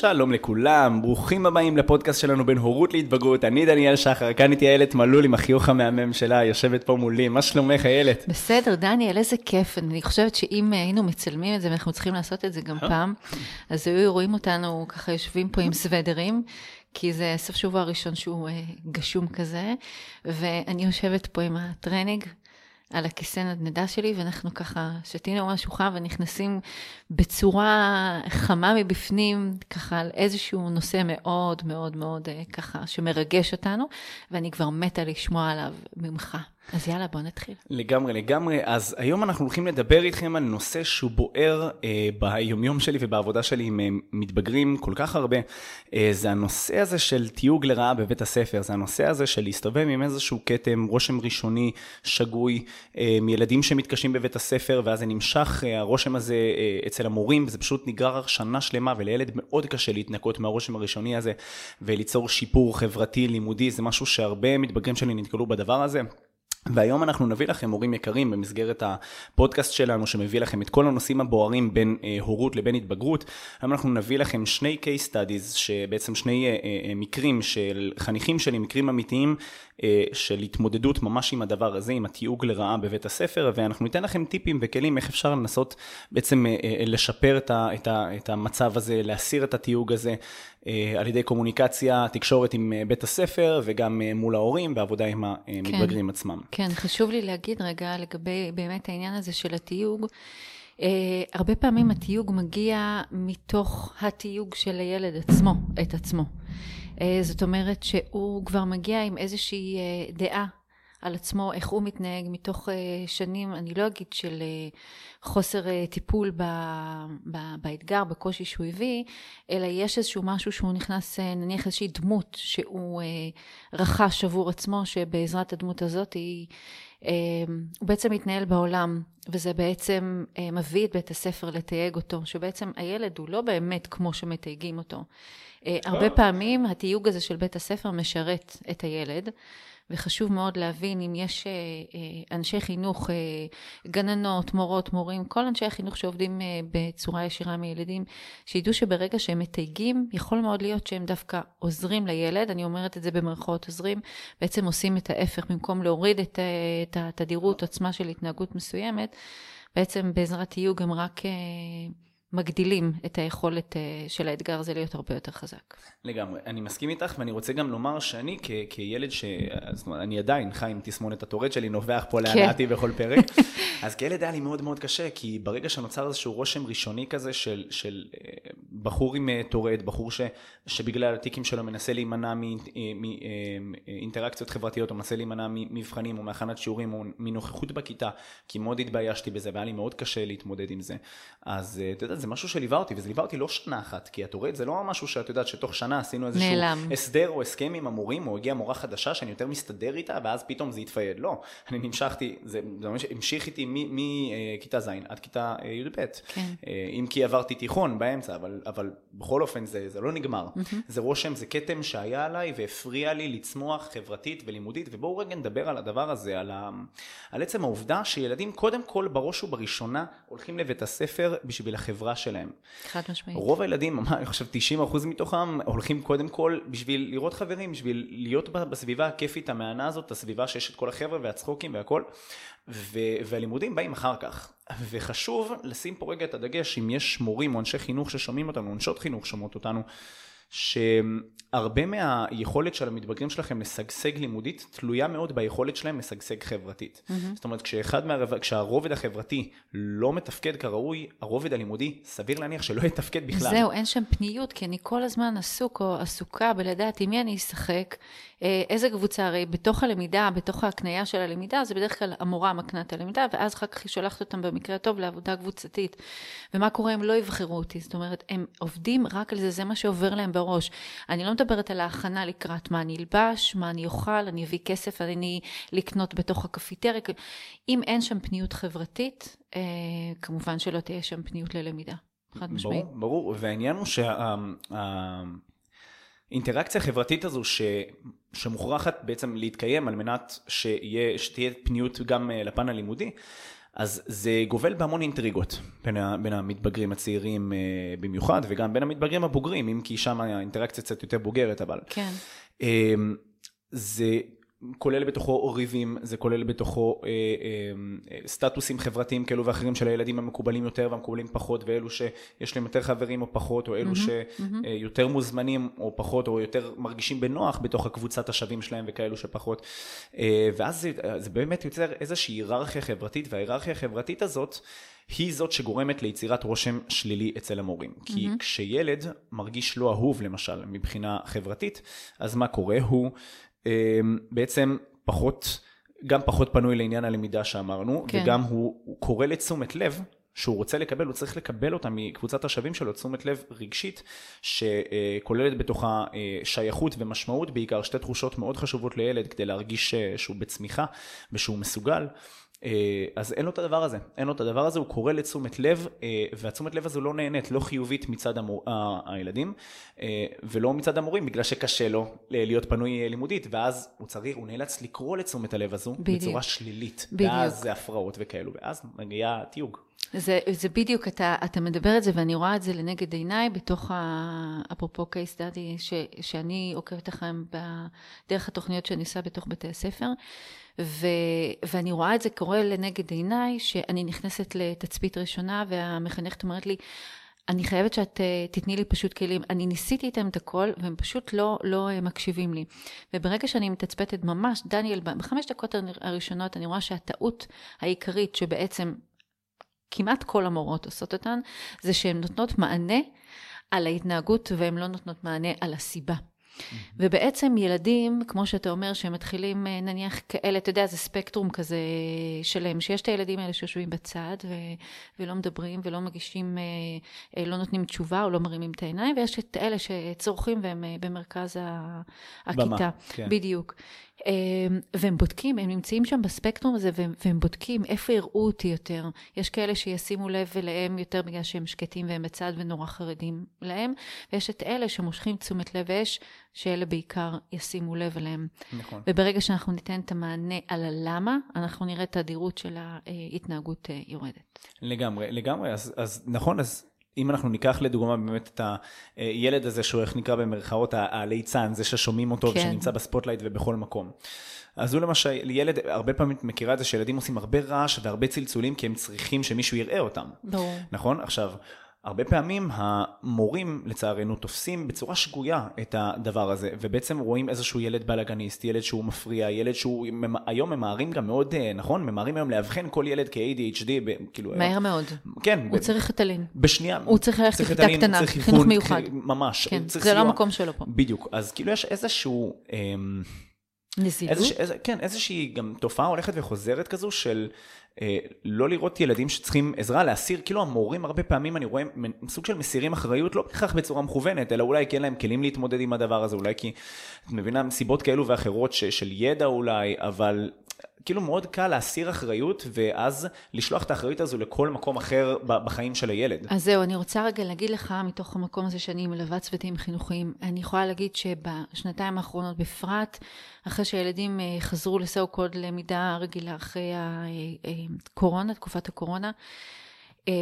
שלום לכולם, ברוכים הבאים לפודקאסט שלנו בין הורות להתבגרות, אני דניאל שחר, כאן איתי איילת מלול עם החיוך המהמם שלה, יושבת פה מולי, מה שלומך איילת? בסדר, דניאל, איזה כיף, אני חושבת שאם היינו מצלמים את זה, ואנחנו צריכים לעשות את זה גם פעם, אז היו רואים אותנו ככה יושבים פה עם סוודרים. כי זה סוף שבוע ראשון שהוא גשום כזה, ואני יושבת פה עם הטרנינג על הכיסא נדנדה שלי, ואנחנו ככה שתינו משהו חם ונכנסים בצורה חמה מבפנים, ככה על איזשהו נושא מאוד מאוד מאוד ככה שמרגש אותנו, ואני כבר מתה לשמוע עליו ממך. אז יאללה, בוא נתחיל. לגמרי, לגמרי. אז היום אנחנו הולכים לדבר איתכם על נושא שהוא בוער אה, ביומיום שלי ובעבודה שלי עם אה, מתבגרים כל כך הרבה. אה, זה הנושא הזה של תיוג לרעה בבית הספר. זה הנושא הזה של להסתובב עם איזשהו כתם, רושם ראשוני, שגוי, אה, מילדים שמתקשים בבית הספר, ואז זה נמשך, אה, הרושם הזה אה, אצל המורים, וזה פשוט נגרר שנה שלמה, ולילד מאוד קשה להתנקות מהרושם הראשוני הזה, וליצור שיפור חברתי, לימודי, זה משהו שהרבה מתבגרים שלי נתקלו בדבר הזה. והיום אנחנו נביא לכם, הורים יקרים, במסגרת הפודקאסט שלנו, שמביא לכם את כל הנושאים הבוערים בין אה, הורות לבין התבגרות. היום אנחנו נביא לכם שני case studies, שבעצם שני אה, אה, מקרים של חניכים שלי, מקרים אמיתיים, אה, של התמודדות ממש עם הדבר הזה, עם התיוג לרעה בבית הספר, ואנחנו ניתן לכם טיפים וכלים איך אפשר לנסות בעצם אה, אה, לשפר את, ה, את, ה, את המצב הזה, להסיר את התיוג הזה. על ידי קומוניקציה, תקשורת עם בית הספר וגם מול ההורים ועבודה עם המתבגרים כן, עצמם. כן, חשוב לי להגיד רגע לגבי באמת העניין הזה של התיוג. Uh, הרבה פעמים התיוג מגיע מתוך התיוג של הילד עצמו, את עצמו. Uh, זאת אומרת שהוא כבר מגיע עם איזושהי uh, דעה על עצמו, איך הוא מתנהג מתוך uh, שנים, אני לא אגיד של uh, חוסר uh, טיפול ב, ב, באתגר, בקושי שהוא הביא, אלא יש איזשהו משהו שהוא נכנס, uh, נניח איזושהי דמות שהוא uh, רכש עבור עצמו, שבעזרת הדמות הזאת היא... הוא בעצם מתנהל בעולם, וזה בעצם מביא את בית הספר לתייג אותו, שבעצם הילד הוא לא באמת כמו שמתייגים אותו. הרבה פעמים התיוג הזה של בית הספר משרת את הילד. וחשוב מאוד להבין אם יש אה, אה, אנשי חינוך, אה, גננות, מורות, מורים, כל אנשי החינוך שעובדים בצורה ישירה עם ילדים, שידעו שברגע שהם מתייגים, יכול מאוד להיות שהם דווקא עוזרים לילד, אני אומרת את זה במרכאות עוזרים, בעצם עושים את ההפך, במקום להוריד את, התדירות, עוצמה של התנהגות מסוימת, בעצם בעזרת תיוג הם רק... מגדילים את היכולת אה, של האתגר הזה להיות הרבה יותר חזק. לגמרי, אני מסכים איתך ואני רוצה גם לומר שאני כ- כילד ש... זאת אומרת, אני עדיין חי עם תסמונת הטורט שלי, נובח פה כן. להנאתי בכל פרק, אז כילד היה לי מאוד מאוד קשה, כי ברגע שנוצר איזשהו רושם ראשוני כזה של, של אה, בחור עם אה, טורט, בחור ש, שבגלל הטיקים שלו מנסה להימנע מאינטראקציות חברתיות, או מנסה להימנע ממבחנים או מהכנת שיעורים או מנוכחות בכיתה, כי מאוד התביישתי בזה והיה לי מאוד קשה להתמודד עם זה. אז אתה יודע, זה משהו שליווה אותי, וזה ליווה אותי לא שנה אחת, כי את רואה, זה לא משהו שאת יודעת שתוך שנה עשינו איזשהו נעלם. הסדר או הסכם עם המורים, או הגיעה מורה חדשה שאני יותר מסתדר איתה, ואז פתאום זה התפייד. לא, אני נמשכתי, זה, זה ממש המשיך איתי מכיתה ז' עד כיתה אה, י"ב. כן. אה, אם כי עברתי תיכון באמצע, אבל, אבל בכל אופן זה, זה לא נגמר. Mm-hmm. זה רושם, זה כתם שהיה עליי והפריע לי לצמוח חברתית ולימודית, ובואו רגע נדבר על הדבר הזה, על, ה, על עצם העובדה שילדים קודם כל בראש ובראשונה הולכים לבית הספר בשביל החברה החברה שלהם. חד משמעית. רוב הילדים, אני חושב 90% מתוכם, הולכים קודם כל בשביל לראות חברים, בשביל להיות בסביבה הכיפית המהנה הזאת, הסביבה שיש את כל החבר'ה והצחוקים והכל, ו- והלימודים באים אחר כך. וחשוב לשים פה רגע את הדגש, אם יש מורים או אנשי חינוך ששומעים אותנו, אנשות חינוך שומעות אותנו, שהרבה מהיכולת של המתבגרים שלכם לשגשג לימודית תלויה מאוד ביכולת שלהם לשגשג חברתית. Mm-hmm. זאת אומרת, כשאחד מהרב... כשהרובד החברתי לא מתפקד כראוי, הרובד הלימודי, סביר להניח שלא יתפקד בכלל. זהו, אין שם פניות, כי אני כל הזמן עסוק או עסוקה בלדעת עם מי אני אשחק, איזה קבוצה, הרי בתוך הלמידה, בתוך ההקנייה של הלמידה, זה בדרך כלל המורה מקנה את הלמידה, ואז אחר כך היא שולחת אותם במקרה הטוב לעבודה קבוצתית. ומה קורה אם לא יבחרו אותי? זאת אומרת, הם עובדים רק על זה, זה מה שעובר להם בראש. אני לא מדברת על ההכנה לקראת מה אני אלבש, מה אני אוכל, אני אביא כסף, אני לקנות בתוך הקפיטריה. אם אין שם פניות חברתית, אה, כמובן שלא תהיה שם פניות ללמידה. חד משמעית. ברור, ברור, והעניין הוא שה... האינטראקציה החברתית הזו ש... שמוכרחת בעצם להתקיים על מנת שיה... שתהיה פניות גם אה, לפן הלימודי, אז זה גובל בהמון אינטריגות בין, ה, בין המתבגרים הצעירים אה, במיוחד, וגם בין המתבגרים הבוגרים, אם כי שם האינטראקציה קצת יותר בוגרת, אבל... כן. אה, זה כולל בתוכו ריבים, זה כולל בתוכו אה, אה, סטטוסים חברתיים כאלו ואחרים של הילדים המקובלים יותר והמקובלים פחות, ואלו שיש להם יותר חברים או פחות, או אלו mm-hmm, שיותר mm-hmm. מוזמנים או פחות, או יותר מרגישים בנוח בתוך הקבוצת השווים שלהם וכאלו שפחות. אה, ואז זה, זה באמת יוצר איזושהי היררכיה חברתית, וההיררכיה החברתית הזאת היא זאת שגורמת ליצירת רושם שלילי אצל המורים. Mm-hmm. כי כשילד מרגיש לא אהוב, למשל, מבחינה חברתית, אז מה קורה? הוא בעצם פחות, גם פחות פנוי לעניין הלמידה שאמרנו, כן. וגם הוא, הוא קורא לתשומת לב שהוא רוצה לקבל, הוא צריך לקבל אותה מקבוצת השווים שלו, תשומת לב רגשית, שכוללת בתוכה אה, שייכות ומשמעות, בעיקר שתי תחושות מאוד חשובות לילד כדי להרגיש אה, שהוא בצמיחה ושהוא מסוגל. אה, אז אין לו את הדבר הזה, אין לו את הדבר הזה, הוא קורא לתשומת לב, אה, והתשומת לב הזו לא נהנית, לא חיובית מצד המור... הילדים, אה, ולא מצד המורים, בגלל שקשה לו להיות פנוי לימודית, ואז הוא צריך, הוא נאלץ לקרוא לתשומת הלב הזו בדיוק. בצורה שלילית, בדיוק. ואז זה הפרעות וכאלו, ואז מגיע תיוג. זה, זה בדיוק, אתה, אתה מדבר את זה ואני רואה את זה לנגד עיניי בתוך, ה, אפרופו case study, ש, שאני עוקבת לכם דרך התוכניות שאני עושה בתוך בתי הספר, ו, ואני רואה את זה קורה לנגד עיניי, שאני נכנסת לתצפית ראשונה והמחנכת אומרת לי, אני חייבת שאת אה, תתני לי פשוט כלים. אני ניסיתי איתם את הכל, והם פשוט לא, לא אה, מקשיבים לי. וברגע שאני מתצפתת ממש, דניאל, בחמש דקות הראשונות אני רואה שהטעות העיקרית שבעצם כמעט כל המורות עושות אותן, זה שהן נותנות מענה על ההתנהגות והן לא נותנות מענה על הסיבה. ובעצם ילדים, כמו שאתה אומר, שהם מתחילים אה, נניח כאלה, אתה יודע, זה ספקטרום כזה שלם, שיש את הילדים האלה שיושבים בצד ו- ולא מדברים ולא מגישים, אה, אה, לא נותנים תשובה או לא מרימים את העיניים, ויש את אלה שצורכים והם במרכז הכיתה. במה, כן. בדיוק. אמ, והם בודקים, הם נמצאים שם בספקטרום הזה והם, והם בודקים איפה יראו אותי יותר. יש כאלה שישימו לב אליהם יותר בגלל שהם שקטים והם בצד ונורא חרדים להם, ויש את אלה שמושכים תשומת לב אש, שאלה בעיקר ישימו לב אליהם. נכון. וברגע שאנחנו ניתן את המענה על הלמה, אנחנו נראה את התדירות של ההתנהגות אה, יורדת. לגמרי, לגמרי. אז, אז נכון, אז אם אנחנו ניקח לדוגמה באמת את הילד הזה שהוא איך נקרא במרכאות הליצן, זה ששומעים אותו כן. ושנמצא ב spotlight ובכל מקום. אז הוא למשל, ילד הרבה פעמים מכירה את זה שילדים עושים הרבה רעש והרבה צלצולים כי הם צריכים שמישהו יראה אותם. ברור. נכון? עכשיו, הרבה פעמים המורים לצערנו תופסים בצורה שגויה את הדבר הזה ובעצם רואים איזשהו ילד בלאגניסט, ילד שהוא מפריע, ילד שהוא היום ממהרים גם מאוד, אה, נכון? ממהרים היום לאבחן כל ילד כ-ADHD, כאילו... מהר מאוד. כן. הוא ב... צריך ריטלין. בשנייה. הוא צריך ללכת לכיתה קטנה, חינוך מיוחד. ממש. כן, זה סיוע. לא המקום שלו פה. בדיוק, אז כאילו יש איזשהו... אמ... נזילות? איזוש, איז, כן, איזושהי גם תופעה הולכת וחוזרת כזו של אה, לא לראות ילדים שצריכים עזרה, להסיר, כאילו המורים הרבה פעמים אני רואה סוג של מסירים אחריות, לא בהכרח בצורה מכוונת, אלא אולי כי אין להם כלים להתמודד עם הדבר הזה, אולי כי, את מבינה, מסיבות כאלו ואחרות ש, של ידע אולי, אבל כאילו מאוד קל להסיר אחריות, ואז לשלוח את האחריות הזו לכל מקום אחר בחיים של הילד. אז זהו, אני רוצה רגע להגיד לך, מתוך המקום הזה שאני מלווה צוותים חינוכיים, אני יכולה להגיד שבשנתיים האחרונות בפרט, אחרי שהילדים אה, חזרו לסו קוד למידה רגילה אחרי הקורונה, תקופת הקורונה, אה,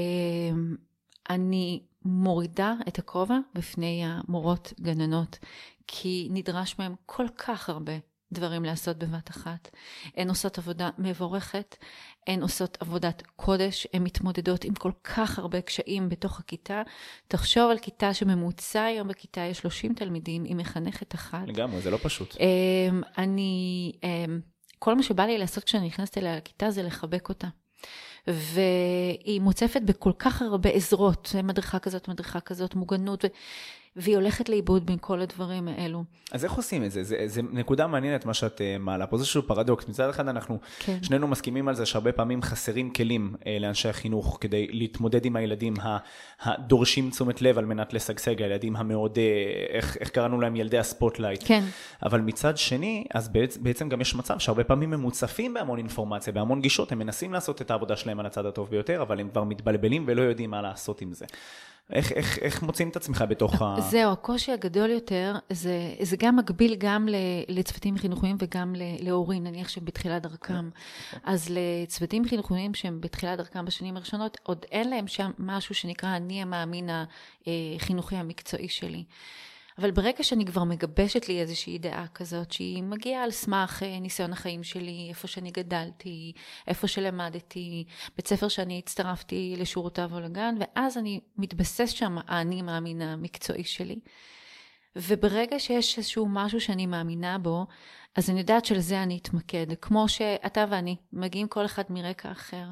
אני מורידה את הכובע בפני המורות גננות, כי נדרש מהם כל כך הרבה דברים לעשות בבת אחת. הן עושות עבודה מבורכת, הן עושות עבודת קודש, הן מתמודדות עם כל כך הרבה קשיים בתוך הכיתה. תחשוב על כיתה שממוצע היום בכיתה יש 30 תלמידים עם מחנכת אחת. לגמרי, זה לא פשוט. אמ, אני, אמ, כל מה שבא לי לעשות כשאני נכנסת אליה לכיתה זה לחבק אותה. והיא מוצפת בכל כך הרבה עזרות, מדריכה כזאת, מדריכה כזאת, מוגנות. והיא הולכת לאיבוד בין כל הדברים האלו. אז איך עושים את זה? זה, זה נקודה מעניינת מה שאת אה, מעלה פה, זה איזשהו פרדוקס. מצד אחד אנחנו כן. שנינו מסכימים על זה שהרבה פעמים חסרים כלים אה, לאנשי החינוך כדי להתמודד עם הילדים הדורשים תשומת לב על מנת לשגשג, הילדים המאוד, אה, איך, איך קראנו להם ילדי ה spotlight. כן. אבל מצד שני, אז בעצם, בעצם גם יש מצב שהרבה פעמים הם מוצפים בהמון אינפורמציה, בהמון גישות, הם מנסים לעשות את העבודה שלהם על הצד הטוב ביותר, אבל הם כבר מתבלבלים ולא יודעים מה לעשות עם זה. איך, איך, איך מוצאים את עצמך בתוך ה... זהו, הקושי הגדול יותר, זה, זה גם מקביל גם לצוותים חינוכיים וגם להורים, נניח שהם בתחילת דרכם. אז לצוותים חינוכיים שהם בתחילת דרכם בשנים הראשונות, עוד אין להם שם משהו שנקרא אני המאמין החינוכי המקצועי שלי. אבל ברגע שאני כבר מגבשת לי איזושהי דעה כזאת, שהיא מגיעה על סמך אה, ניסיון החיים שלי, איפה שאני גדלתי, איפה שלמדתי, בית ספר שאני הצטרפתי לשורותיו או לגן, ואז אני מתבסס שם האני מאמין המקצועי שלי. וברגע שיש איזשהו משהו שאני מאמינה בו, אז אני יודעת שלזה אני אתמקד. כמו שאתה ואני מגיעים כל אחד מרקע אחר.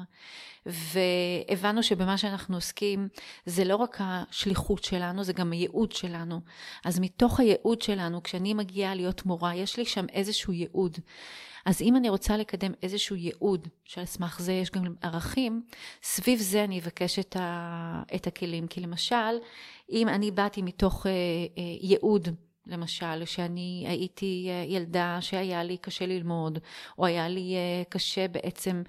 והבנו שבמה שאנחנו עוסקים זה לא רק השליחות שלנו, זה גם הייעוד שלנו. אז מתוך הייעוד שלנו, כשאני מגיעה להיות מורה, יש לי שם איזשהו ייעוד. אז אם אני רוצה לקדם איזשהו ייעוד, שעל סמך זה יש גם ערכים, סביב זה אני אבקש את, ה, את הכלים. כי למשל, אם אני באתי מתוך אה, אה, ייעוד, למשל, שאני הייתי אה, ילדה שהיה לי קשה ללמוד, או היה לי קשה בעצם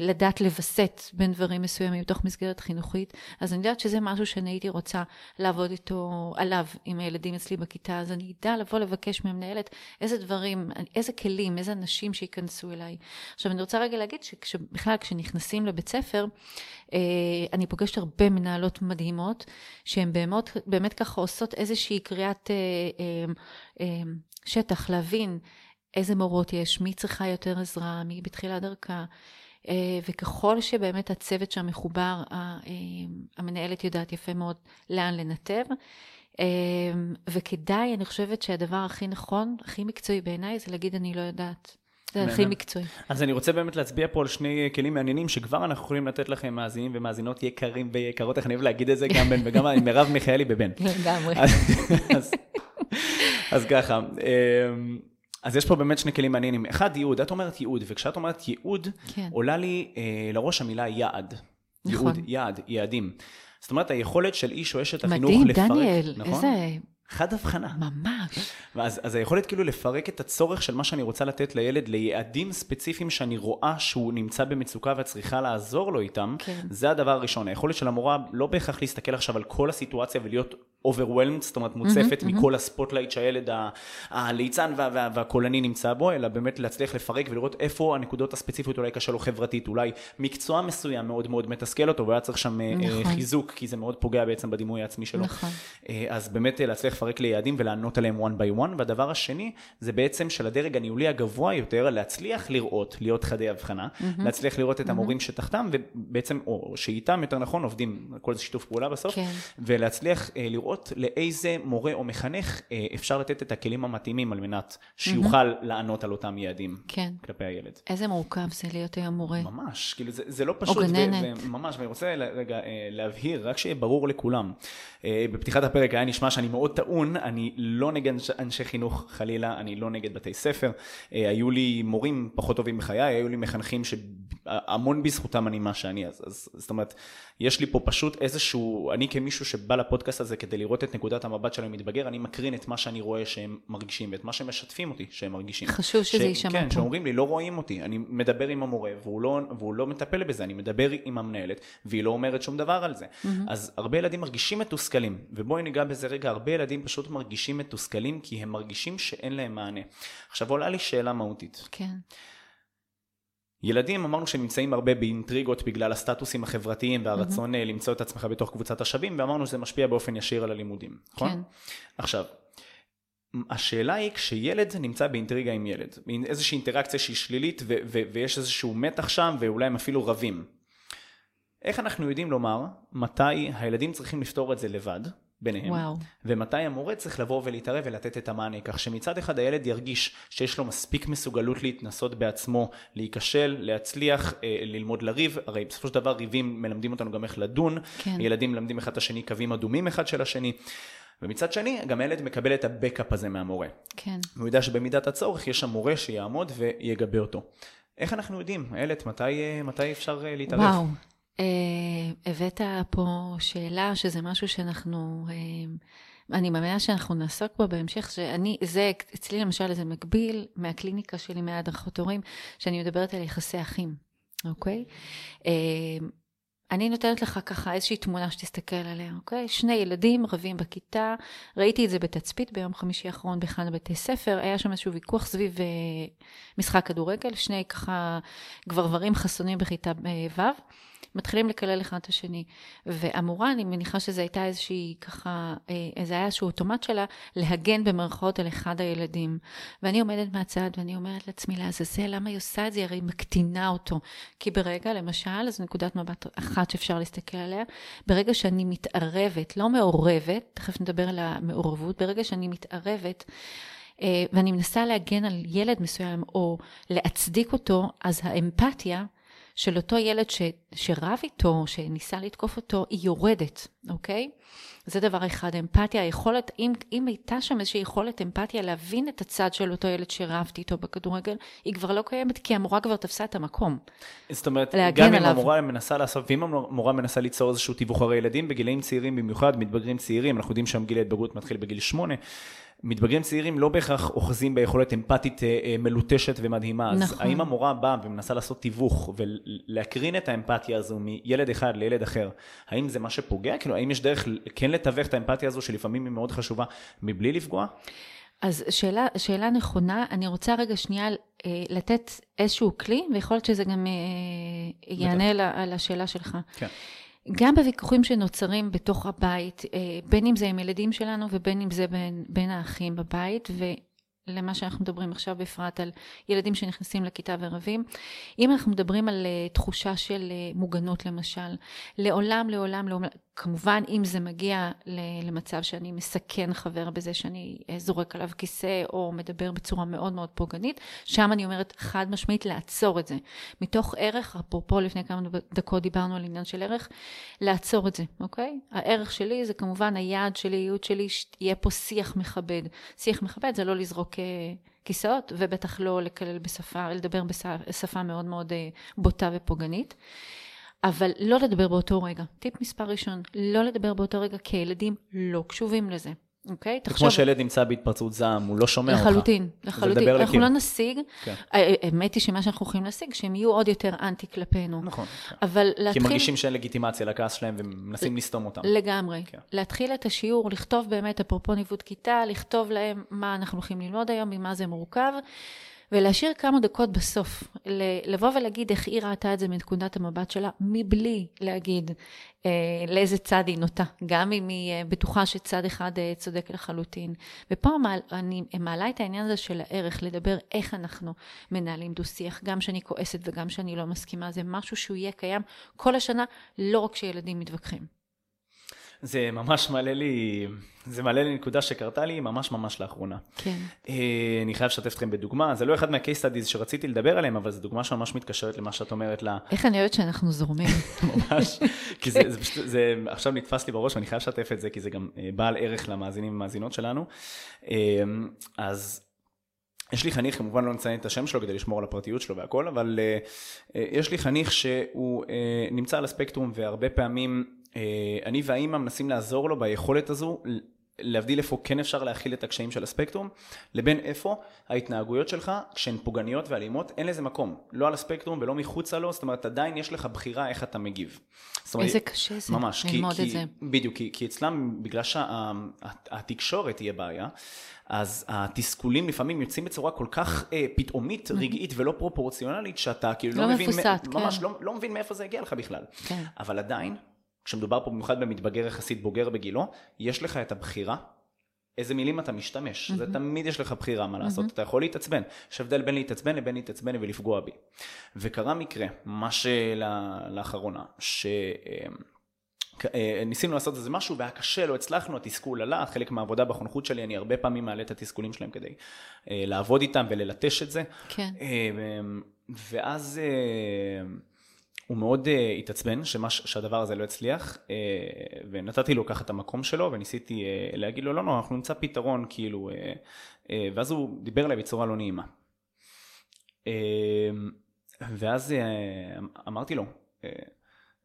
לדעת לווסת בין דברים מסוימים בתוך מסגרת חינוכית, אז אני יודעת שזה משהו שאני הייתי רוצה לעבוד איתו, עליו, עם הילדים אצלי בכיתה, אז אני אדע לבוא לבקש מהמנהלת איזה דברים, איזה כלים, איזה אנשים שייכנסו אליי. עכשיו, אני רוצה רגע להגיד שבכלל, כשנכנסים לבית ספר, אה, אני פוגשת הרבה מנהלות מדהימות, שהן באמת, באמת ככה עושות איזושהי קריאת אה, שטח, להבין. איזה מורות יש, מי צריכה יותר עזרה, מי בתחילת דרכה. אה, וככל שבאמת הצוות שם מחובר, אה, המנהלת יודעת יפה מאוד לאן לנתב. אה, וכדאי, אני חושבת שהדבר הכי נכון, הכי מקצועי בעיניי, זה להגיד אני לא יודעת. זה הכי מקצועי. אז אני רוצה באמת להצביע פה על שני כלים מעניינים, שכבר אנחנו יכולים לתת לכם מאזינים ומאזינות יקרים ויקרות, איך אני אוהב להגיד את זה, גם בן וגם עם מרב מיכאלי בבן. לגמרי. אז ככה. אז יש פה באמת שני כלים מעניינים. אחד, ייעוד. את אומרת ייעוד, וכשאת אומרת ייעוד, כן. עולה לי אה, לראש המילה יעד. נכון. ייעוד, יעד, יעדים. זאת אומרת, היכולת של איש או אשת החינוך לפרק... מדהים, דניאל, נכון? איזה... חד הבחנה. ממש. אז, אז היכולת כאילו לפרק את הצורך של מה שאני רוצה לתת לילד ליעדים ספציפיים שאני רואה שהוא נמצא במצוקה וצריכה לעזור לו איתם, כן. זה הדבר הראשון. היכולת של המורה לא בהכרח להסתכל עכשיו על כל הסיטואציה ולהיות overwhelmed, זאת אומרת מוצפת אמ-המ, מכל אמ-המ. ה spotlight שהילד הליצן וה, וה, והקולני נמצא בו, אלא באמת להצליח לפרק ולראות איפה הנקודות הספציפיות אולי קשה לו חברתית, אולי מקצוע מסוים מאוד מאוד מתסכל אותו והיה צריך שם אה, נכון. חיזוק, כי זה מאוד פוגע בעצם בדימוי העצמי שלו. נכון. אה, אז באמת אה, להצליח לפרק ליעדים ולענות עליהם one by one, והדבר השני זה בעצם של הדרג הניהולי הגבוה יותר, להצליח לראות, להיות חדי הבחנה, mm-hmm. להצליח לראות את המורים mm-hmm. שתחתם, ובעצם, או שאיתם יותר נכון, עובדים, כל זה שיתוף פעולה בסוף, כן. ולהצליח לראות לראות לאיזה מורה או מחנך אה, אפשר לתת את הכלים המתאימים על מנת שיוכל mm-hmm. לענות על אותם יעדים כן. כלפי הילד. איזה מורכב זה להיות היום מורה. ממש, כאילו זה, זה לא פשוט. או גננת. ממש, ואני רוצה רגע אה, להבהיר, רק שיהיה ברור לכולם. אה, בפתיחת הפרק היה נשמע שאני מאוד טעון, אני לא נגד אנשי חינוך חלילה, אני לא נגד בתי ספר. היו לי מורים פחות טובים בחיי, היו לי מחנכים שהמון בזכותם אני מה שאני, אז, אז זאת אומרת, יש לי פה פשוט איזשהו, אני כמישהו שבא לפודקאסט הזה כדי לראות את נקודת המבט של המתבגר, אני מקרין את מה שאני רואה שהם מרגישים ואת מה שהם משתפים אותי שהם מרגישים. חשוב שזה יישמע כן, פה. כן, שאומרים לי, לא רואים אותי, אני מדבר עם המורה והוא לא, והוא לא מטפל בזה, אני מדבר עם המנהלת והיא לא אומרת שום דבר על זה. Mm-hmm. אז הרבה ילדים מרגישים מתוסכלים, ובואי ניגע בזה רגע, הרבה ילדים פשוט מרגישים מתוסכלים כי הם מרגישים שאין להם מענה. עכשיו עולה לי שאלה מהותית. כן. ילדים אמרנו שנמצאים הרבה באינטריגות בגלל הסטטוסים החברתיים והרצון mm-hmm. למצוא את עצמך בתוך קבוצת השווים ואמרנו שזה משפיע באופן ישיר על הלימודים, נכון? כן. עכשיו, השאלה היא כשילד נמצא באינטריגה עם ילד, איזושהי אינטראקציה שהיא שלילית ו- ו- ויש איזשהו מתח שם ואולי הם אפילו רבים. איך אנחנו יודעים לומר מתי הילדים צריכים לפתור את זה לבד, ביניהם, וואו. ומתי המורה צריך לבוא ולהתערב ולתת את המענה, כך שמצד אחד הילד ירגיש שיש לו מספיק מסוגלות להתנסות בעצמו, להיכשל, להצליח, אה, ללמוד לריב, הרי בסופו של דבר ריבים מלמדים אותנו גם איך לדון, כן. ילדים מלמדים אחד את השני קווים אדומים אחד של השני. ומצד שני, גם הילד מקבל את הבקאפ הזה מהמורה. כן. הוא יודע שבמידת הצורך יש שם מורה שיעמוד ויגבה אותו. איך אנחנו יודעים, איילת, מתי, אה, מתי אפשר אה, להתערב? וואו, הבאת פה שאלה שזה משהו שאנחנו, uh, אני מאמינה שאנחנו נעסוק בו בהמשך, שאני, זה אצלי למשל זה מקביל מהקליניקה שלי, מהדרכות הורים, שאני מדברת על יחסי אחים, אוקיי? Uh, אני נותנת לך ככה איזושהי תמונה שתסתכל עליה, אוקיי? שני ילדים רבים בכיתה, ראיתי את זה בתצפית ביום חמישי האחרון באחד הבתי ספר, היה שם איזשהו ויכוח סביב אה, משחק כדורגל, שני ככה גברברים חסונים בכיתה אה, ו'. מתחילים לקלל אחד את השני. והמורה, אני מניחה שזו הייתה איזושהי ככה, אה, זה היה איזשהו אוטומט שלה, להגן במרכאות על אחד הילדים. ואני עומדת מהצד ואני אומרת לעצמי, לעזאזל, למה היא עושה את זה? הרי היא מקטינה אותו. כי ברגע, למשל, זו נקודת מבט אחת שאפשר להסתכל עליה, ברגע שאני מתערבת, לא מעורבת, תכף נדבר על המעורבות, ברגע שאני מתערבת, אה, ואני מנסה להגן על ילד מסוים או להצדיק אותו, אז האמפתיה של אותו ילד ש, שרב איתו, שניסה לתקוף אותו, היא יורדת, אוקיי? זה דבר אחד, אמפתיה, היכולת, אם, אם הייתה שם איזושהי יכולת אמפתיה להבין את הצד של אותו ילד שרבתי איתו בכדורגל, היא כבר לא קיימת, כי המורה כבר תפסה את המקום. זאת אומרת, גם אם המורה מנסה לעשות, ואם המורה מנסה ליצור איזשהו תיווך, הרי ילדים בגילאים צעירים במיוחד, מתבגרים צעירים, אנחנו יודעים שם גיל ההתבגרות מתחיל בגיל שמונה, מתבגרים צעירים לא בהכרח אוחזים ביכולת אמפתית אה, אה, מלוטשת ומדהימה. נכון. אז האם המורה באה ומנסה לעשות תיווך ולהקרין את האמפתיה הזו מילד אחד לילד אחר, האם זה מה שפוגע? כאילו, האם יש דרך כן לתווך את האמפתיה הזו שלפעמים היא מאוד חשובה מבלי לפגוע? אז שאלה, שאלה נכונה, אני רוצה רגע שנייה אה, לתת איזשהו כלי, ויכול להיות שזה גם יענה על השאלה שלך. כן. גם בוויכוחים שנוצרים בתוך הבית, אה, בין אם זה עם ילדים שלנו ובין אם זה בין, בין האחים בבית, ולמה שאנחנו מדברים עכשיו בפרט על ילדים שנכנסים לכיתה ורבים. אם אנחנו מדברים על uh, תחושה של uh, מוגנות למשל, לעולם, לעולם, לעולם, כמובן, אם זה מגיע למצב שאני מסכן חבר בזה שאני אה, זורק עליו כיסא או מדבר בצורה מאוד מאוד פוגענית, שם אני אומרת חד משמעית לעצור את זה. מתוך ערך, אפרופו לפני כמה דקות דיברנו על עניין של ערך, לעצור את זה, אוקיי? הערך שלי זה כמובן היעד שלי, הייעוד שלי, יהיה פה שיח מכבד. שיח מכבד זה לא לזרוק... אה, כיסאות, ובטח לא לקלל בשפה, לדבר בשפה מאוד מאוד אה, בוטה ופוגענית. אבל לא לדבר באותו רגע. טיפ מספר ראשון, לא לדבר באותו רגע, כי הילדים לא קשובים לזה. אוקיי? תחשוב... כמו שילד נמצא בהתפרצות זעם, הוא לא שומע לחלוטין, אותך. לחלוטין, לחלוטין. אנחנו לא נשיג, כן. האמת היא שמה שאנחנו יכולים להשיג, שהם יהיו עוד יותר אנטי כלפינו. נכון. כן. אבל להתחיל... כי הם מרגישים שאין לגיטימציה לכעס שלהם ומנסים לסתום אותם. לגמרי. כן. להתחיל את השיעור, לכתוב באמת, אפרופו ניווט כיתה, לכתוב להם מה אנחנו הולכים ללמוד היום, ממה זה מורכב. ולהשאיר כמה דקות בסוף, לבוא ולהגיד איך היא ראתה את זה מנקודת המבט שלה, מבלי להגיד אה, לאיזה צד היא נוטה, גם אם היא אה, בטוחה שצד אחד אה, צודק לחלוטין. ופה אני מעלה את העניין הזה של הערך, לדבר איך אנחנו מנהלים דו-שיח, גם שאני כועסת וגם שאני לא מסכימה, זה משהו שהוא יהיה קיים כל השנה, לא רק כשילדים מתווכחים. זה ממש מעלה לי, זה מעלה לי נקודה שקרתה לי ממש ממש לאחרונה. כן. אה, אני חייב לשתף אתכם בדוגמה, זה לא אחד מה-case studies שרציתי לדבר עליהם, אבל זו דוגמה שממש מתקשרת למה שאת אומרת לה. איך אני אוהבת שאנחנו זורמים. ממש, כי זה, זה, זה, זה עכשיו נתפס לי בראש ואני חייב לשתף את זה, כי זה גם אה, בעל ערך למאזינים ומאזינות שלנו. אה, אז יש לי חניך, כמובן לא נציין את השם שלו כדי לשמור על הפרטיות שלו והכל, אבל uh, uh, יש לי חניך שהוא uh, נמצא על הספקטרום והרבה פעמים אני והאימא מנסים לעזור לו ביכולת הזו להבדיל איפה כן אפשר להכיל את הקשיים של הספקטרום, לבין איפה ההתנהגויות שלך, כשהן פוגעניות ואלימות, אין לזה מקום. לא על הספקטרום ולא מחוצה לו, זאת אומרת, עדיין יש לך בחירה איך אתה מגיב. אומרת, איזה קשה זה, ממש, ללמוד כי, את זה. בדיוק, כי, כי אצלם, בגלל שהתקשורת תהיה בעיה, אז התסכולים לפעמים יוצאים בצורה כל כך אה, פתאומית, רגעית ולא פרופורציונלית, שאתה כאילו לא, לא מבין, מפוסט, כן. ממש לא, לא מבין מאיפה זה הגיע לך בכלל. כן. אבל עדיין, כשמדובר פה במיוחד במתבגר יחסית בוגר בגילו, יש לך את הבחירה איזה מילים אתה משתמש, mm-hmm. זה תמיד יש לך בחירה מה לעשות, mm-hmm. אתה יכול להתעצבן, יש הבדל בין להתעצבן לבין להתעצבן ולפגוע בי. וקרה מקרה, ממש לאחרונה, שניסינו אה, לעשות איזה משהו והיה קשה, לא הצלחנו, התסכול עלה, חלק מהעבודה בחונכות שלי, אני הרבה פעמים מעלה את התסכולים שלהם כדי אה, לעבוד איתם וללטש את זה. כן. אה, ואז... הוא מאוד uh, התעצבן שמש, שהדבר הזה לא הצליח, uh, ונתתי לו ככה את המקום שלו, וניסיתי uh, להגיד לו, לא, לא, אנחנו נמצא פתרון, כאילו, uh, uh, ואז הוא דיבר אליי בצורה לא נעימה. Uh, ואז uh, אמרתי לו, uh,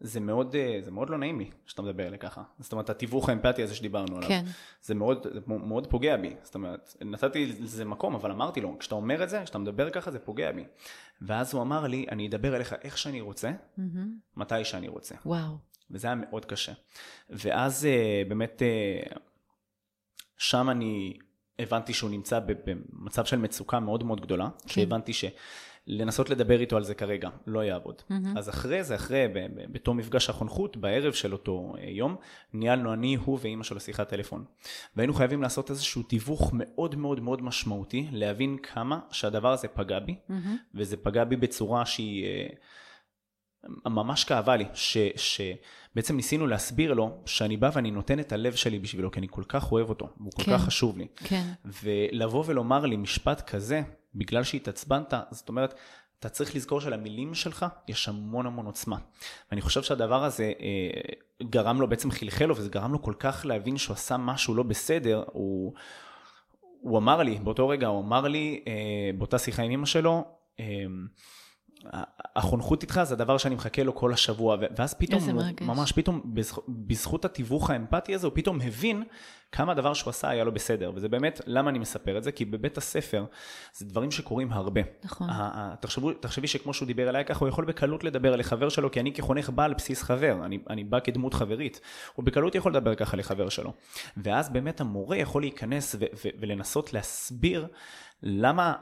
זה מאוד, אה, זה מאוד לא נעים לי שאתה מדבר אליי ככה. זאת אומרת, התיווך האמפתי הזה שדיברנו עליו. כן. זה מאוד, זה מאוד פוגע בי. זאת אומרת, נתתי לזה מקום, אבל אמרתי לו, כשאתה אומר את זה, כשאתה מדבר ככה, זה פוגע בי. ואז הוא אמר לי, אני אדבר אליך איך שאני רוצה, Mm-hmm. מתי שאני רוצה. וואו. וזה היה מאוד קשה. ואז אה, באמת, אה, שם אני הבנתי שהוא נמצא במצב של מצוקה מאוד מאוד גדולה, כן. שהבנתי שלנסות לדבר איתו על זה כרגע לא יעבוד. מהמם. אז אחרי זה, אחרי, בתום מפגש החונכות, בערב של אותו אה, יום, ניהלנו אני, הוא ואימא שלו שיחת טלפון. והיינו חייבים לעשות איזשהו תיווך מאוד מאוד מאוד משמעותי, להבין כמה שהדבר הזה פגע בי, מהמם. וזה פגע בי בצורה שהיא אה, ממש כאבה לי, ש, שבעצם ניסינו להסביר לו שאני בא ואני נותן את הלב שלי בשבילו, כי אני כל כך אוהב אותו, והוא כל כן. כך חשוב לי. כן. ולבוא ולומר לי משפט כזה, בגלל שהתעצבנת, זאת אומרת, אתה צריך לזכור שלמילים שלך יש המון המון עוצמה. ואני חושב שהדבר הזה אה, גרם לו, בעצם חלחל לו, וזה גרם לו כל כך להבין שהוא עשה משהו לא בסדר, הוא, הוא אמר לי, באותו רגע הוא אמר לי, אה, באותה שיחה עם אמא שלו, אה, החונכות איתך זה הדבר שאני מחכה לו כל השבוע, ואז פתאום, הוא. ממש פתאום, בזכ- בזכות התיווך האמפתי הזה, הוא פתאום הבין כמה הדבר שהוא עשה היה לא בסדר, וזה באמת, למה אני מספר את זה? כי בבית הספר זה דברים שקורים הרבה. נכון. תחשבו, תחשבי שכמו שהוא דיבר אליי ככה, הוא יכול בקלות לדבר לחבר שלו, כי אני כחונך בא על בסיס חבר, אני, אני בא כדמות חברית. הוא בקלות יכול לדבר ככה לחבר שלו. ואז באמת המורה יכול להיכנס ו- ו- ולנסות להסביר למה,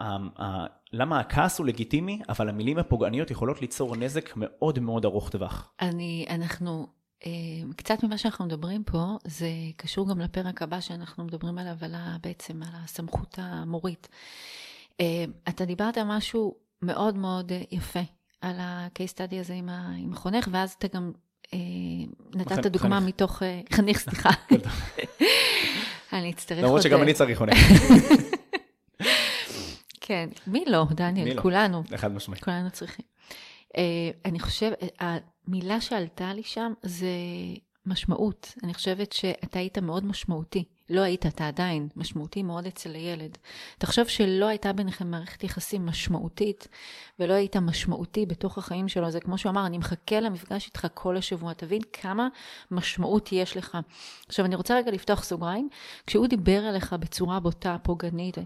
למה הכעס הוא לגיטימי, אבל המילים הפוגעניות יכולות ליצור נזק מאוד מאוד ארוך טווח. אני, אנחנו, אה, קצת ממה שאנחנו מדברים פה, זה קשור גם לפרק הבא שאנחנו מדברים עליו, על ה, בעצם על הסמכות המורית. אה, אתה דיברת על משהו מאוד מאוד יפה, על ה-case study הזה עם, ה, עם החונך, ואז אתה גם אה, נתת. דוגמה מתוך, חניך, סליחה. אני אצטרך. למרות שגם אני צריך חונך, כן, מי לא, דניאל, מי לא? כולנו. חד משמעית. כולנו צריכים. Uh, אני חושבת, המילה שעלתה לי שם זה משמעות. אני חושבת שאתה היית מאוד משמעותי. לא היית, אתה עדיין משמעותי מאוד אצל הילד. תחשוב שלא הייתה ביניכם מערכת יחסים משמעותית, ולא היית משמעותי בתוך החיים שלו. זה כמו שהוא אמר, אני מחכה למפגש איתך כל השבוע. תבין כמה משמעות יש לך. עכשיו, אני רוצה רגע לפתוח סוגריים. כשהוא דיבר אליך בצורה בוטה, פוגענית,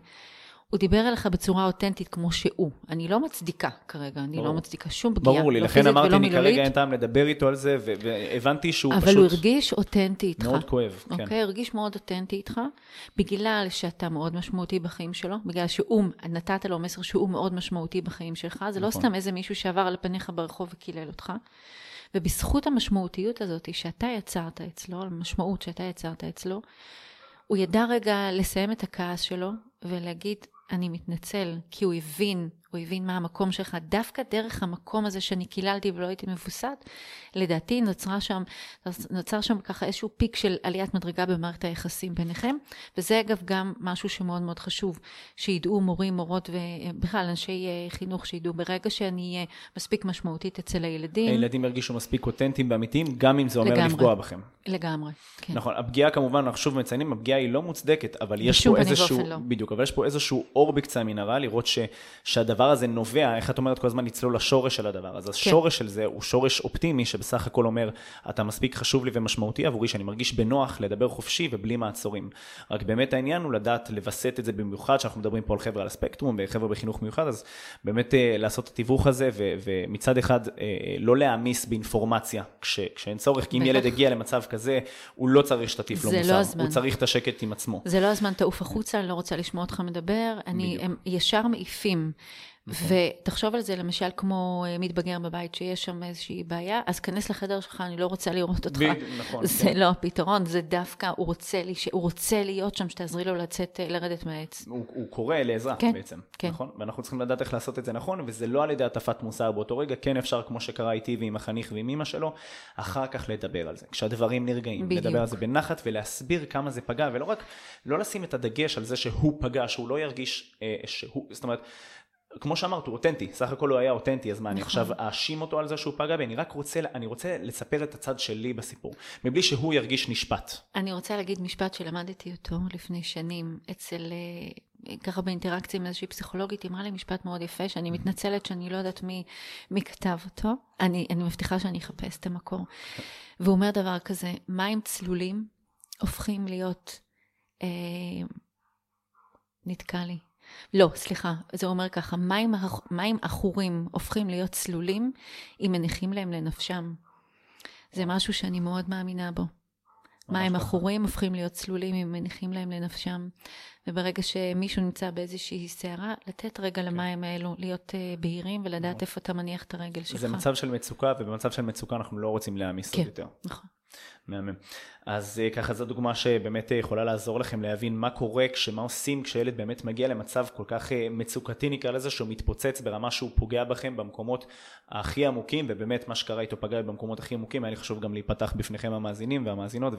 הוא דיבר אליך בצורה אותנטית כמו שהוא. אני לא מצדיקה כרגע, אני ברור. לא מצדיקה שום פגיעה. ברור לי, לא לכן אמרתי, מילולית, כרגע אין טעם לדבר איתו על זה, והבנתי שהוא אבל פשוט הוא הרגיש אותנטי איתך. מאוד כואב. כן. אוקיי, הרגיש מאוד אותנטי איתך, בגלל שאתה מאוד משמעותי בחיים שלו, בגלל שהוא, נתת לו מסר שהוא מאוד משמעותי בחיים שלך, זה לא נכון. סתם איזה מישהו שעבר על פניך ברחוב וקילל אותך. ובזכות המשמעותיות הזאת שאתה יצרת אצלו, המשמעות שאתה יצרת אצלו, הוא ידע רגע לסיים את הכעס שלו ולהגיד, אני מתנצל, כי הוא הבין, הוא הבין מה המקום שלך. דווקא דרך המקום הזה שאני קיללתי ולא הייתי מבוסת, לדעתי נוצרה שם, נוצר שם ככה איזשהו פיק של עליית מדרגה במערכת היחסים ביניכם, וזה אגב גם משהו שמאוד מאוד חשוב, שידעו מורים, מורות ובכלל אנשי אה, חינוך, שידעו ברגע שאני אהיה מספיק משמעותית אצל הילדים, הילדים ירגישו מספיק אותנטיים ואמיתיים, גם אם זה אומר לגמרי. לפגוע בכם. לגמרי, כן. נכון, הפגיעה כמובן, אנחנו שוב מציינים, הפגיעה היא לא מוצדקת, אבל יש פה איזשהו, לא. בדיוק, אבל יש פה איזשהו אור בקצה המנהרה, לראות ש, שהדבר הזה נובע, איך את אומרת כל הזמן לצלול לשורש של הדבר. אז כן. השורש של זה הוא שורש אופטימי, שבסך הכל אומר, אתה מספיק חשוב לי ומשמעותי עבורי, שאני מרגיש בנוח לדבר חופשי ובלי מעצורים. רק באמת העניין הוא לדעת לווסת את זה במיוחד, שאנחנו מדברים פה על חבר'ה על הספקטרום וחבר'ה בחינוך מיוחד, אז באמת אה, לעשות את התיווך הזה, ו, ומצד אחד אה, לא להעמיס באינפורמציה כש, כשאין צורך, כי אם. ילד הגיע למצב כזה, הוא לא צריך שתטיף לו לא מוסר, הזמן. הוא צריך את השקט עם עצמו. זה לא הזמן, תעוף החוצה, אני לא רוצה לשמוע אותך מדבר. אני. הם ישר מעיפים. ותחשוב על זה למשל כמו אה, מתבגר בבית, שיש שם איזושהי בעיה, אז כנס לחדר שלך, אני לא רוצה לראות אותך. נכון, זה כן. לא הפתרון, זה דווקא, הוא רוצה, לי, הוא רוצה להיות שם, שתעזרי לו לצאת, אה, לרדת מהעץ. הוא, הוא קורא לעזרה כן, בעצם, כן. נכון? ואנחנו צריכים לדעת איך לעשות את זה נכון, וזה לא על ידי הטפת מוסר באותו רגע, כן אפשר, כמו שקרה איתי ועם החניך ועם אמא שלו, אחר כך לדבר על זה, כשהדברים נרגעים, בדיוק. לדבר על זה בנחת ולהסביר כמה זה פגע, ולא רק, לא לשים את הדגש על זה שהוא פגע, שהוא לא ירגיש אה, שהוא, זאת אומרת, כמו שאמרת, הוא אותנטי, סך הכל הוא היה אותנטי, אז מה, אני נכון. עכשיו אאשים אותו על זה שהוא פגע בי, אני רק רוצה, אני רוצה לספר את הצד שלי בסיפור, מבלי שהוא ירגיש נשפט. אני רוצה להגיד משפט שלמדתי אותו לפני שנים אצל, אה, ככה באינטראקציה עם איזושהי פסיכולוגית, אמרה לי משפט מאוד יפה, שאני מתנצלת שאני לא יודעת מי, מי כתב אותו. אני, אני מבטיחה שאני אחפש את המקור. והוא אומר דבר כזה, מים צלולים הופכים להיות... אה, נתקע לי. לא, סליחה, זה אומר ככה, מים, מים עכורים הופכים להיות צלולים אם מניחים להם לנפשם. זה משהו שאני מאוד מאמינה בו. מים עכורים הופכים להיות צלולים אם מניחים להם לנפשם. וברגע שמישהו נמצא באיזושהי סערה, לתת רגע כן. למים האלו, להיות uh, בהירים ולדעת. איפה אתה מניח את הרגל שלך. זה מצב של מצוקה, ובמצב של מצוקה אנחנו לא רוצים להעמיס כן, עוד יותר. נכון. מהמם. אז אה, ככה זו דוגמה שבאמת אה, יכולה לעזור לכם להבין מה קורה, כשמה עושים כשילד באמת מגיע למצב כל כך אה, מצוקתי נקרא לזה, שהוא מתפוצץ ברמה שהוא פוגע בכם במקומות הכי עמוקים, ובאמת מה שקרה איתו פגע במקומות הכי עמוקים, היה לי חשוב גם להיפתח בפניכם המאזינים והמאזינות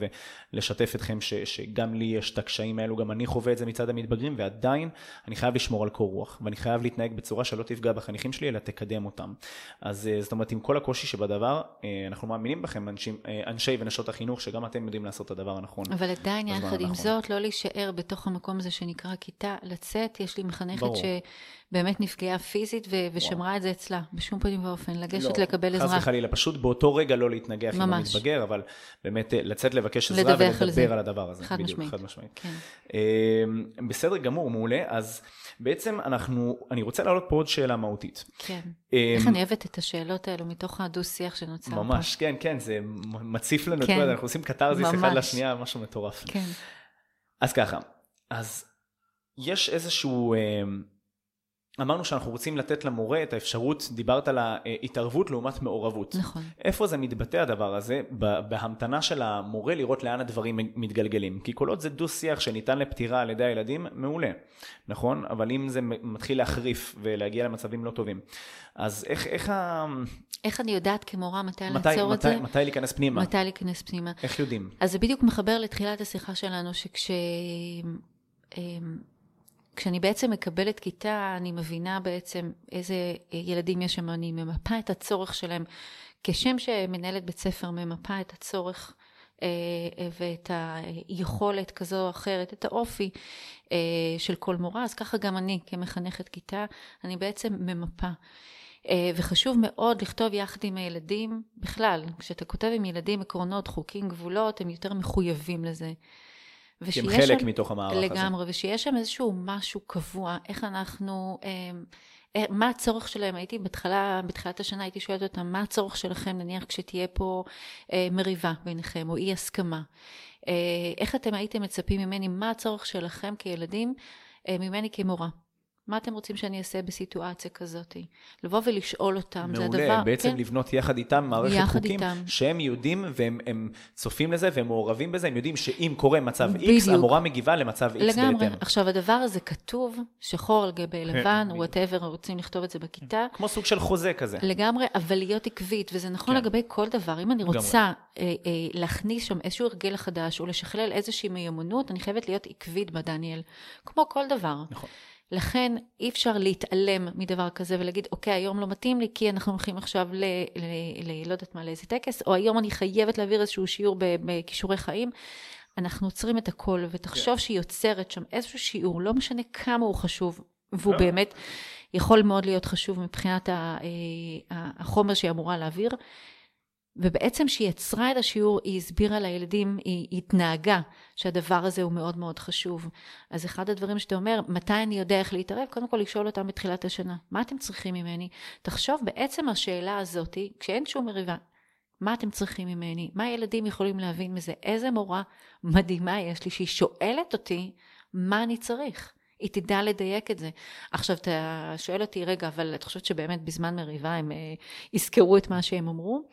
ולשתף אתכם ש, שגם לי יש את הקשיים האלו, גם אני חווה את זה מצד המתבגרים, ועדיין אני חייב לשמור על קור רוח, ואני חייב להתנהג בצורה שלא תפגע בחניכים שלי, אלא תקדם אותם. אז זאת אומרת, עם כל הקושי שבדבר, אנחנו מאמינים בכם, אנשי, אנשי ונשות החינוך, שגם אתם יודעים לעשות את הדבר הנכון. אבל עדיין, יחד עם זאת, לא להישאר בתוך המקום הזה שנקרא כיתה, לצאת, יש לי מחנכת ברור. שבאמת נפגעה פיזית ו- ושמרה וואו. את זה אצלה, בשום פנים ואופן, לגשת לא, לקבל עזרה. חס וחלילה, פשוט באותו רגע לא להתנגח ממש. עם המתבגר, אבל באמת אה, לצאת לבקש עזרה ולדבר על, על הדבר הזה. חד בדיוק, משמעית. חד משמעית. כן. אמ, בסדר גמור, מעולה. אז בעצם אנחנו, אני רוצה להעלות פה עוד שאלה מהותית. כן. אמ, איך אני אוהבת את השאלות האלו מתוך הדו-שיח שנוצר ממש, פה. ממש, כן, כן, זה מציף לנו, כן. אנחנו עושים קתרזיס אחד לשנייה, משהו מטורף. כן. אז ככה, אז יש איזשהו... אמ, אמרנו שאנחנו רוצים לתת למורה את האפשרות, דיברת על ההתערבות לעומת מעורבות. נכון. איפה זה מתבטא הדבר הזה? בהמתנה של המורה לראות לאן הדברים מתגלגלים. כי כל עוד זה דו-שיח שניתן לפתירה על ידי הילדים, מעולה, נכון? אבל אם זה מתחיל להחריף ולהגיע למצבים לא טובים, אז איך, איך ה... איך אני יודעת כמורה מתי, מתי לעצור מתי, את זה? מתי להיכנס פנימה? מתי להיכנס פנימה. איך יודעים? אז זה בדיוק מחבר לתחילת השיחה שלנו, שכש... כשאני בעצם מקבלת כיתה, אני מבינה בעצם איזה ילדים יש שם, אני ממפה את הצורך שלהם. כשם שמנהלת בית ספר ממפה את הצורך אה, ואת היכולת כזו או אחרת, את האופי אה, של כל מורה, אז ככה גם אני כמחנכת כיתה, אני בעצם ממפה. אה, וחשוב מאוד לכתוב יחד עם הילדים, בכלל, כשאתה כותב עם ילדים עקרונות, חוקים, גבולות, הם יותר מחויבים לזה. כי הם חלק שם, מתוך המערך לגמרי, הזה. לגמרי, ושיש שם איזשהו משהו קבוע, איך אנחנו, אה, אה, מה הצורך שלהם, הייתי בהתחלה, בתחילת השנה הייתי שואלת אותם, מה הצורך שלכם, נניח כשתהיה פה אה, מריבה ביניכם, או אי הסכמה. אה, איך אתם הייתם מצפים ממני, מה הצורך שלכם כילדים, אה, ממני כמורה. מה אתם רוצים שאני אעשה בסיטואציה כזאת? לבוא ולשאול אותם, מעולה, זה הדבר... מעולה, בעצם כן? לבנות יחד איתם מערכת יחד חוקים, איתם. שהם יודעים והם צופים לזה והם מעורבים בזה, הם יודעים שאם קורה מצב בדיוק. X, המורה מגיבה למצב X בהתאם. לגמרי. עכשיו, הדבר הזה כתוב, שחור על גבי כן, לבן, וואטאבר, רוצים לכתוב את זה בכיתה. כמו סוג של חוזה כזה. לגמרי, אבל להיות עקבית, וזה נכון כן. לגבי כל דבר. אם אני רוצה אה, אה, להכניס שם איזשהו הרגל חדש, או לשכלל איזושהי מיומנות, אני חייבת להיות עקבית בה, דניאל. כמו כל דבר. נכון. לכן אי אפשר להתעלם מדבר כזה ולהגיד, אוקיי, היום לא מתאים לי כי אנחנו הולכים עכשיו ל... ל, ל לא יודעת מה, לאיזה טקס, או היום אני חייבת להעביר איזשהו שיעור בכישורי חיים. אנחנו עוצרים את הכל, ותחשוב yeah. שהיא יוצרת שם איזשהו שיעור, לא משנה כמה הוא חשוב, והוא yeah. באמת יכול מאוד להיות חשוב מבחינת אה, החומר שהיא אמורה להעביר. ובעצם כשהיא יצרה את השיעור, היא הסבירה לילדים, היא, התנהגה שהדבר הזה הוא מאוד מאוד חשוב. אז אחד הדברים שאתה אומר, מתי אני יודע איך להתערב? קודם כל לשאול אותם בתחילת השנה, מה אתם צריכים ממני? תחשוב בעצם השאלה הזאתי, כשאין שום מריבה, מה אתם צריכים ממני? מה הילדים יכולים להבין מזה? איזה מורה מדהימה יש לי שהיא שואלת אותי מה אני צריך. היא תדע לדייק את זה. עכשיו, אתה שואל אותי, רגע, אבל את חושבת שבאמת בזמן מריבה הם אה, יזכרו את מה שהם אמרו?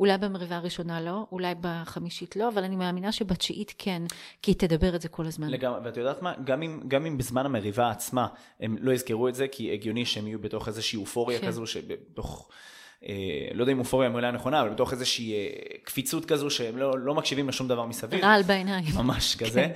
אולי במריבה הראשונה לא, אולי בחמישית לא, אבל אני מאמינה שבתשיעית כן, כי היא תדבר את זה כל הזמן. לגמרי, ואת יודעת מה? גם אם, גם אם בזמן המריבה עצמה הם לא יזכרו את זה, כי הגיוני שהם יהיו בתוך איזושהי אופוריה כן. כזו, שבתוך... אה, לא יודע אם אופוריה המילה הנכונה, אבל בתוך איזושהי אה, קפיצות כזו שהם לא, לא מקשיבים לשום דבר מסביב. רעל בעיניים. ממש כזה. כן.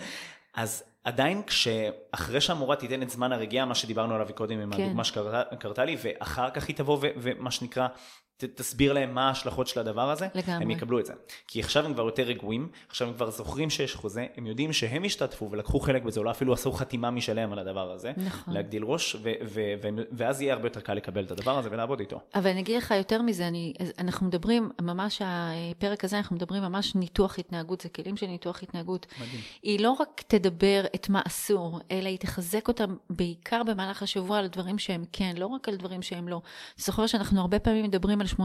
אז עדיין כשאחרי שהמורה תיתן את זמן הרגיעה, מה שדיברנו עליו קודם עם כן. הדוגמה שקרתה לי, ואחר כך היא תבוא ומה שנקרא ת, תסביר להם מה ההשלכות של הדבר הזה, לגמרי. הם יקבלו את זה. כי עכשיו הם כבר יותר רגועים, עכשיו הם כבר זוכרים שיש חוזה, הם יודעים שהם השתתפו ולקחו חלק בזה, אולי אפילו עשו חתימה משלהם על הדבר הזה, נכון. להגדיל ראש, ו- ו- ו- ואז יהיה הרבה יותר קל לקבל את הדבר הזה ולעבוד איתו. אבל אני אגיד לך יותר מזה, אני, אנחנו מדברים, ממש הפרק הזה, אנחנו מדברים ממש ניתוח התנהגות, זה כלים של ניתוח התנהגות. מדהים. היא לא רק תדבר את מה אסור, אלא היא תחזק אותם בעיקר במהלך השבוע על דברים שהם כן, לא רק על דברים שהם לא. זוכר שאנחנו הרבה פעמים מדברים על 80-20.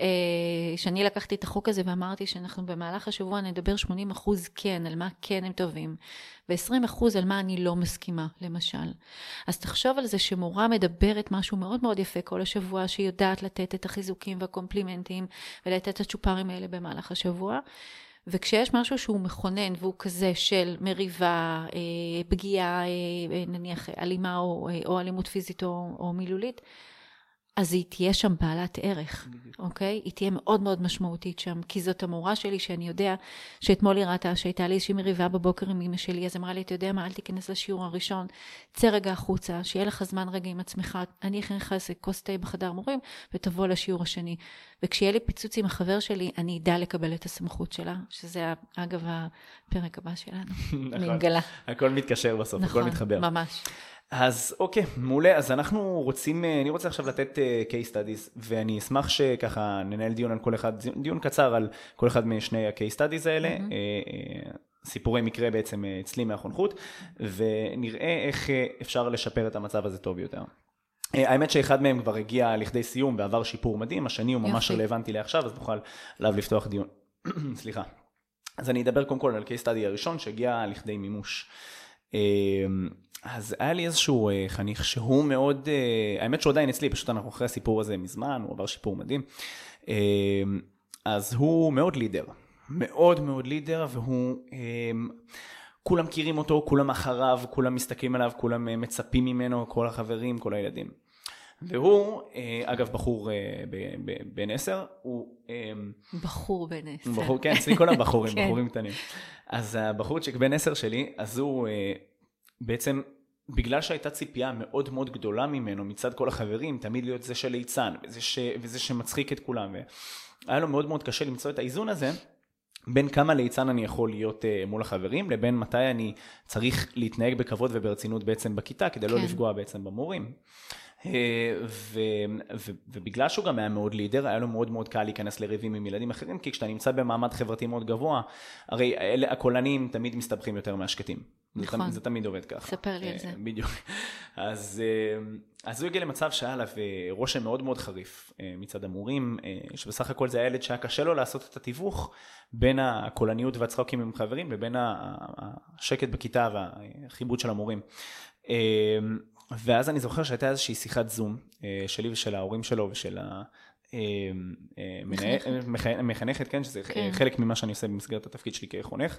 אה, שאני לקחתי את החוק הזה ואמרתי שאנחנו במהלך השבוע נדבר 80 אחוז כן, על מה כן הם טובים, ו-20 אחוז על מה אני לא מסכימה, למשל. אז תחשוב על זה שמורה מדברת משהו מאוד מאוד יפה כל השבוע, שהיא יודעת לתת את החיזוקים והקומפלימנטים, ולתת את הצ'ופרים האלה במהלך השבוע. וכשיש משהו שהוא מכונן והוא כזה של מריבה, אה, פגיעה, אה, נניח אלימה או, או אלימות פיזית או, או מילולית, אז היא תהיה שם בעלת ערך, אוקיי? היא תהיה מאוד מאוד משמעותית שם, כי זאת המורה שלי שאני יודע שאתמול היא ראתה שהייתה לי איזושהי מריבה בבוקר עם אמא שלי, אז אמרה לי, אתה יודע מה, אל תיכנס לשיעור הראשון, צא רגע החוצה, שיהיה לך זמן רגע עם עצמך, אני אכין לך איזה כוס תה בחדר מורים, ותבוא לשיעור השני. וכשיהיה לי פיצוץ עם החבר שלי, אני אדע לקבל את הסמכות שלה, שזה אגב הפרק הבא שלנו, אני מגלה. הכל מתקשר בסוף, נכון, הכל מתחבר. ממש. אז אוקיי, מעולה. אז אנחנו רוצים, אה, אני רוצה עכשיו לתת uh, case studies, ואני אשמח שככה ננהל דיון על כל אחד, דיון קצר על כל אחד משני ה-case studies האלה. Mm-hmm. Uh, סיפורי מקרה בעצם אצלי מהחונכות, ונראה איך אפשר לשפר את המצב הזה טוב יותר. האמת שאחד מהם כבר הגיע לכדי סיום ועבר שיפור מדהים, השני הוא ממש רלוונטי לעכשיו, אז נוכל עליו לפתוח דיון. סליחה. אז אני אדבר קודם כל על case study הראשון שהגיע לכדי מימוש. אז היה לי איזשהו uh, חניך שהוא מאוד, uh, האמת שהוא עדיין אצלי, פשוט אנחנו אחרי הסיפור הזה מזמן, הוא עבר שיפור מדהים. Uh, אז הוא מאוד לידר, מאוד מאוד לידר, והוא, כולם מכירים אותו, כולם אחריו, כולם מסתכלים עליו, כולם מצפים ממנו, כל החברים, כל הילדים. והוא, אגב, בחור בן עשר, הוא... בחור בן עשר. בחור, כן, אצלי כל הבחורים, כן. בחורים קטנים. אז הבחורצ'יק בן עשר שלי, אז הוא... Uh, בעצם בגלל שהייתה ציפייה מאוד מאוד גדולה ממנו מצד כל החברים, תמיד להיות זה של ליצן וזה, ש... וזה שמצחיק את כולם. והיה לו מאוד מאוד קשה למצוא את האיזון הזה בין כמה ליצן אני יכול להיות uh, מול החברים, לבין מתי אני צריך להתנהג בכבוד וברצינות בעצם בכיתה, כדי לא כן. לא לפגוע בעצם במורים. ו, ו, ובגלל שהוא גם היה מאוד לידר, היה לו מאוד מאוד קל להיכנס לריבים עם ילדים אחרים, כי כשאתה נמצא במעמד חברתי מאוד גבוה, הרי אלה הקולנים תמיד מסתבכים יותר מהשקטים. נכון. זה, זה תמיד עובד ככה. ספר לי על זה. בדיוק. אז, אז הוא הגיע למצב שהיה עליו רושם מאוד מאוד חריף מצד המורים, שבסך הכל זה הילד שהיה קשה לו לעשות את התיווך בין הקולניות והצחוקים עם חברים לבין השקט בכיתה והחיבוד של המורים. ואז אני זוכר שהייתה איזושהי שיחת זום אה, שלי ושל ההורים שלו ושל המחנכת, כן, שזה כן. חלק ממה שאני עושה במסגרת התפקיד שלי כחונך.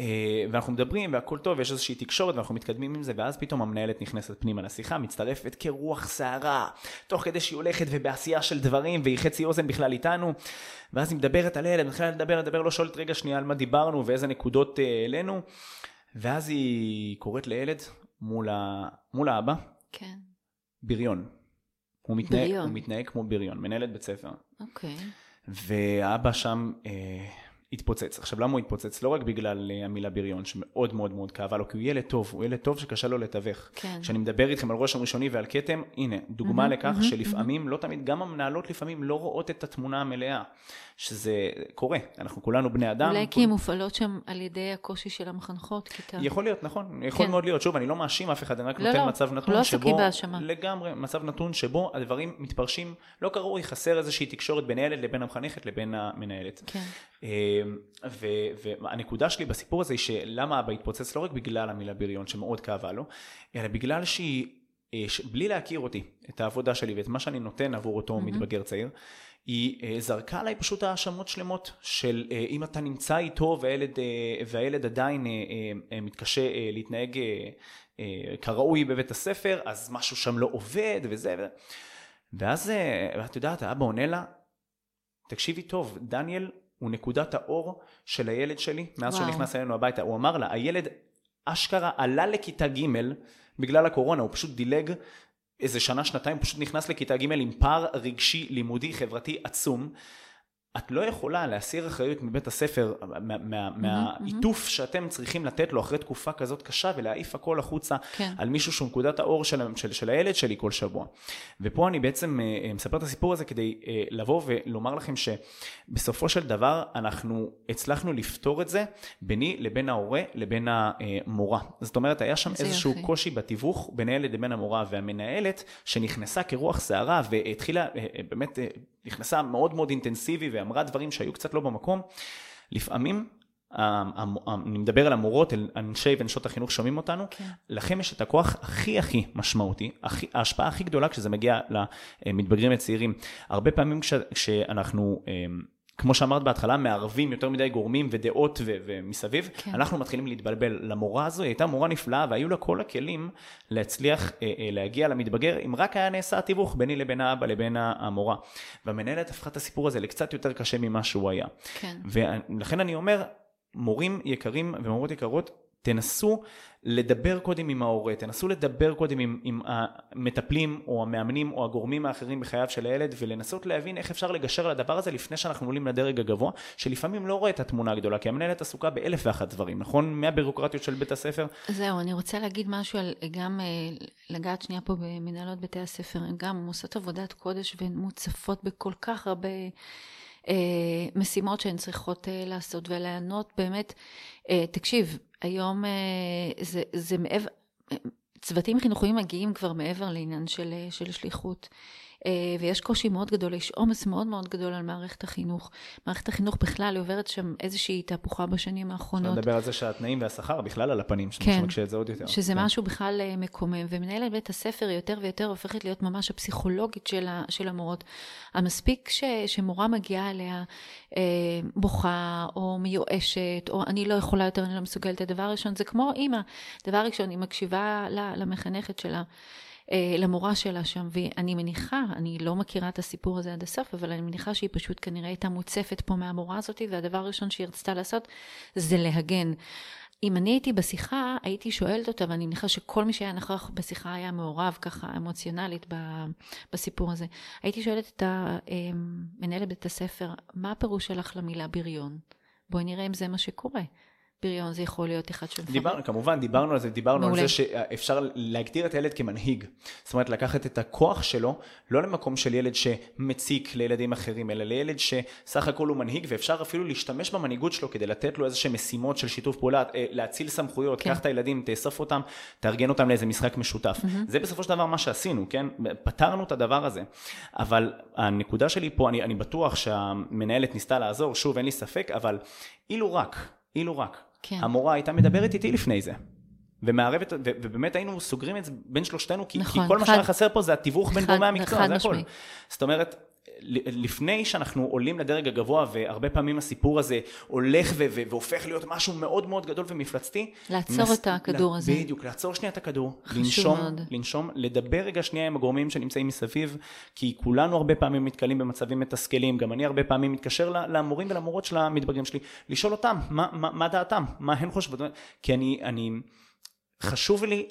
אה, ואנחנו מדברים והכל טוב, יש איזושהי תקשורת ואנחנו מתקדמים עם זה, ואז פתאום המנהלת נכנסת פנימה לשיחה, מצטרפת כרוח סערה, תוך כדי שהיא הולכת ובעשייה של דברים, והיא חצי אוזן בכלל איתנו, ואז היא מדברת על ילד, מתחילה לדבר, לדבר, לא שואלת רגע שנייה על מה דיברנו ואיזה נקודות העלינו, ואז היא קוראת לילד, מול, ה... מול האבא, כן. בריון. הוא מתנהג. הוא מתנהג כמו בריון, מנהלת בית ספר. אוקיי. והאבא שם אה, התפוצץ. עכשיו, למה הוא התפוצץ? לא רק בגלל אה, המילה בריון, שמאוד מאוד מאוד כאבה לו, כי הוא ילד טוב, הוא ילד טוב שקשה לו לתווך. כן. כשאני מדבר איתכם על ראש הראשוני ועל כתם, הנה, דוגמה mm-hmm, לכך mm-hmm, שלפעמים, mm-hmm. לא תמיד, גם המנהלות לפעמים לא רואות את התמונה המלאה. שזה קורה, אנחנו כולנו בני אדם. אולי כי הן מופעלות שם על ידי הקושי של המחנכות, כיתה. יכול להיות, נכון, יכול כן. מאוד להיות. שוב, אני לא מאשים אף אחד, אני רק לא, נותן לא, מצב נתון לא שבו... לא. לגמרי, מצב נתון שבו הדברים מתפרשים לא כראוי, חסר איזושהי תקשורת בין הילד לבין המחנכת לבין המנהלת. כן. אמ, והנקודה שלי בסיפור הזה היא שלמה אבא התפוצץ לא רק בגלל המילה בריון שמאוד כאבה לו, אלא בגלל שהיא, אה, בלי להכיר אותי, את העבודה שלי ואת מה שאני נותן עבור אותו mm-hmm. מתבגר צעיר, היא אה, זרקה עליי פשוט האשמות שלמות של אה, אם אתה נמצא איתו והילד, אה, והילד עדיין מתקשה להתנהג כראוי בבית הספר, אז משהו שם לא עובד וזה. ואז את יודעת, האבא עונה לה, תקשיבי טוב, דניאל הוא נקודת האור של הילד שלי מאז וואו. שהוא נכנס אלינו הביתה. הוא אמר לה, הילד אשכרה עלה לכיתה ג' בגלל הקורונה, הוא פשוט דילג איזה שנה, שנתיים, פשוט נכנס לכיתה ג' עם פער רגשי, לימודי, חברתי עצום. את לא יכולה להסיר אחריות מבית הספר, מהעיטוף שאתם צריכים לתת לו אחרי תקופה כזאת קשה ולהעיף הכל החוצה כן. על מישהו שהוא נקודת האור של, של, של הילד שלי כל שבוע. ופה אני בעצם אה, אה, מספר את הסיפור הזה כדי אה, לבוא ולומר לכם שבסופו של דבר אנחנו הצלחנו לפתור את זה ביני לבין ההורה לבין המורה. זאת אומרת היה שם איזשהו יחי. קושי בתיווך בין הילד לבין המורה והמנהלת שנכנסה כרוח סערה והתחילה באמת נכנסה מאוד מאוד אינטנסיבי ואמרה דברים שהיו קצת לא במקום, לפעמים אני מדבר על המורות, על אנשי ונשות החינוך שומעים אותנו, כן. לכם יש את הכוח הכי הכי משמעותי, הכי, ההשפעה הכי גדולה כשזה מגיע למתבגרים הצעירים. הרבה פעמים כש, כשאנחנו כמו שאמרת בהתחלה, מערבים יותר מדי גורמים ודעות ו- ומסביב, כן. אנחנו מתחילים להתבלבל. למורה הזו, היא הייתה מורה נפלאה, והיו לה כל הכלים להצליח אה, אה, להגיע למתבגר, אם רק היה נעשה התיווך ביני לבין האבא לבין המורה. והמנהלת הפכה את הסיפור הזה לקצת יותר קשה ממה שהוא היה. כן. ולכן אני אומר, מורים יקרים ומורות יקרות, תנסו לדבר קודם עם ההורה, תנסו לדבר קודם עם, עם המטפלים או המאמנים או הגורמים האחרים בחייו של הילד ולנסות להבין איך אפשר לגשר על הדבר הזה לפני שאנחנו עולים לדרג הגבוה, שלפעמים לא רואה את התמונה הגדולה, כי המנהלת עסוקה באלף ואחת דברים, נכון? מהבירוקרטיות של בית הספר. זהו, אני רוצה להגיד משהו על גם אה, לגעת שנייה פה במנהלות בתי הספר, הן גם עושות עבודת קודש והן מוצפות בכל כך הרבה... אה, משימות שהן צריכות אה, לעשות ולענות באמת, תקשיב, היום אה, זה, זה מעבר, צוותים חינוכיים מגיעים כבר מעבר לעניין של, אה, של שליחות. אה, ויש קושי מאוד גדול, יש עומס מאוד מאוד גדול על מערכת החינוך. מערכת החינוך בכלל עוברת שם איזושהי תהפוכה בשנים האחרונות. אפשר לדבר על זה שהתנאים והשכר בכלל על הפנים, כן, שמקשה את זה עוד יותר. שזה כן. משהו בכלל אה, מקומם, ומנהלת בית הספר יותר ויותר הופכת להיות ממש הפסיכולוגית של, ה, של המורות. המספיק ש, שמורה מגיעה אליה אה, בוכה, או מיואשת, או אני לא יכולה יותר, אני לא מסוגלת. הדבר הראשון, זה כמו אימא. דבר ראשון, היא מקשיבה למחנכת שלה. אה, למורה שלה שם, ואני מניחה, אני לא מכירה את הסיפור הזה עד הסוף, אבל אני מניחה שהיא פשוט כנראה הייתה מוצפת פה מהמורה הזאת, והדבר הראשון שהיא רצתה לעשות זה להגן. אם אני הייתי בשיחה, הייתי שואלת אותה, ואני מניחה שכל מי שהיה נכח בשיחה היה מעורב ככה אמוציונלית בסיפור הזה. הייתי שואלת את המנהלת בית הספר, מה הפירוש שלך למילה בריון? בואי נראה אם זה מה שקורה. בריון זה יכול להיות אחד שמפחד. דיברנו, כמובן, דיברנו על זה, דיברנו מעולה. על זה שאפשר להגדיר את הילד כמנהיג. זאת אומרת, לקחת את הכוח שלו, לא למקום של ילד שמציק לילדים אחרים, אלא לילד שסך הכל הוא מנהיג, ואפשר אפילו להשתמש במנהיגות שלו כדי לתת לו איזה שהם משימות של שיתוף פעולה, אה, להציל סמכויות, כן. קח את הילדים, תאסוף אותם, תארגן אותם לאיזה משחק משותף. Mm-hmm. זה בסופו של דבר מה שעשינו, כן? פתרנו את הדבר הזה. אבל הנקודה שלי פה, אני, אני בטוח שהמנהלת ניסתה לעזור, שוב, אין לי ספק, אבל אילו רק, אילו רק כן. המורה הייתה מדברת איתי לפני זה. ומערבת, ו- ובאמת היינו סוגרים את זה בין שלושתנו, כי, נכון, כי כל חד, מה שהיה חסר פה זה התיווך בין גורמי המקצוע, זה הכל. זאת אומרת, לפני שאנחנו עולים לדרג הגבוה, והרבה פעמים הסיפור הזה הולך ו- ו- והופך להיות משהו מאוד מאוד גדול ומפלצתי. לעצור מס... את הכדור לה... הזה. בדיוק, לעצור שנייה את הכדור. לנשום, מאוד. לנשום, לדבר רגע שנייה עם הגורמים שנמצאים מסביב, כי כולנו הרבה פעמים נתקלים במצבים מתסכלים, גם אני הרבה פעמים מתקשר למורים ולמורות של המתבגרים שלי, לשאול אותם, מה, מה, מה דעתם, מה הן חושבות, כי אני... אני חשוב לי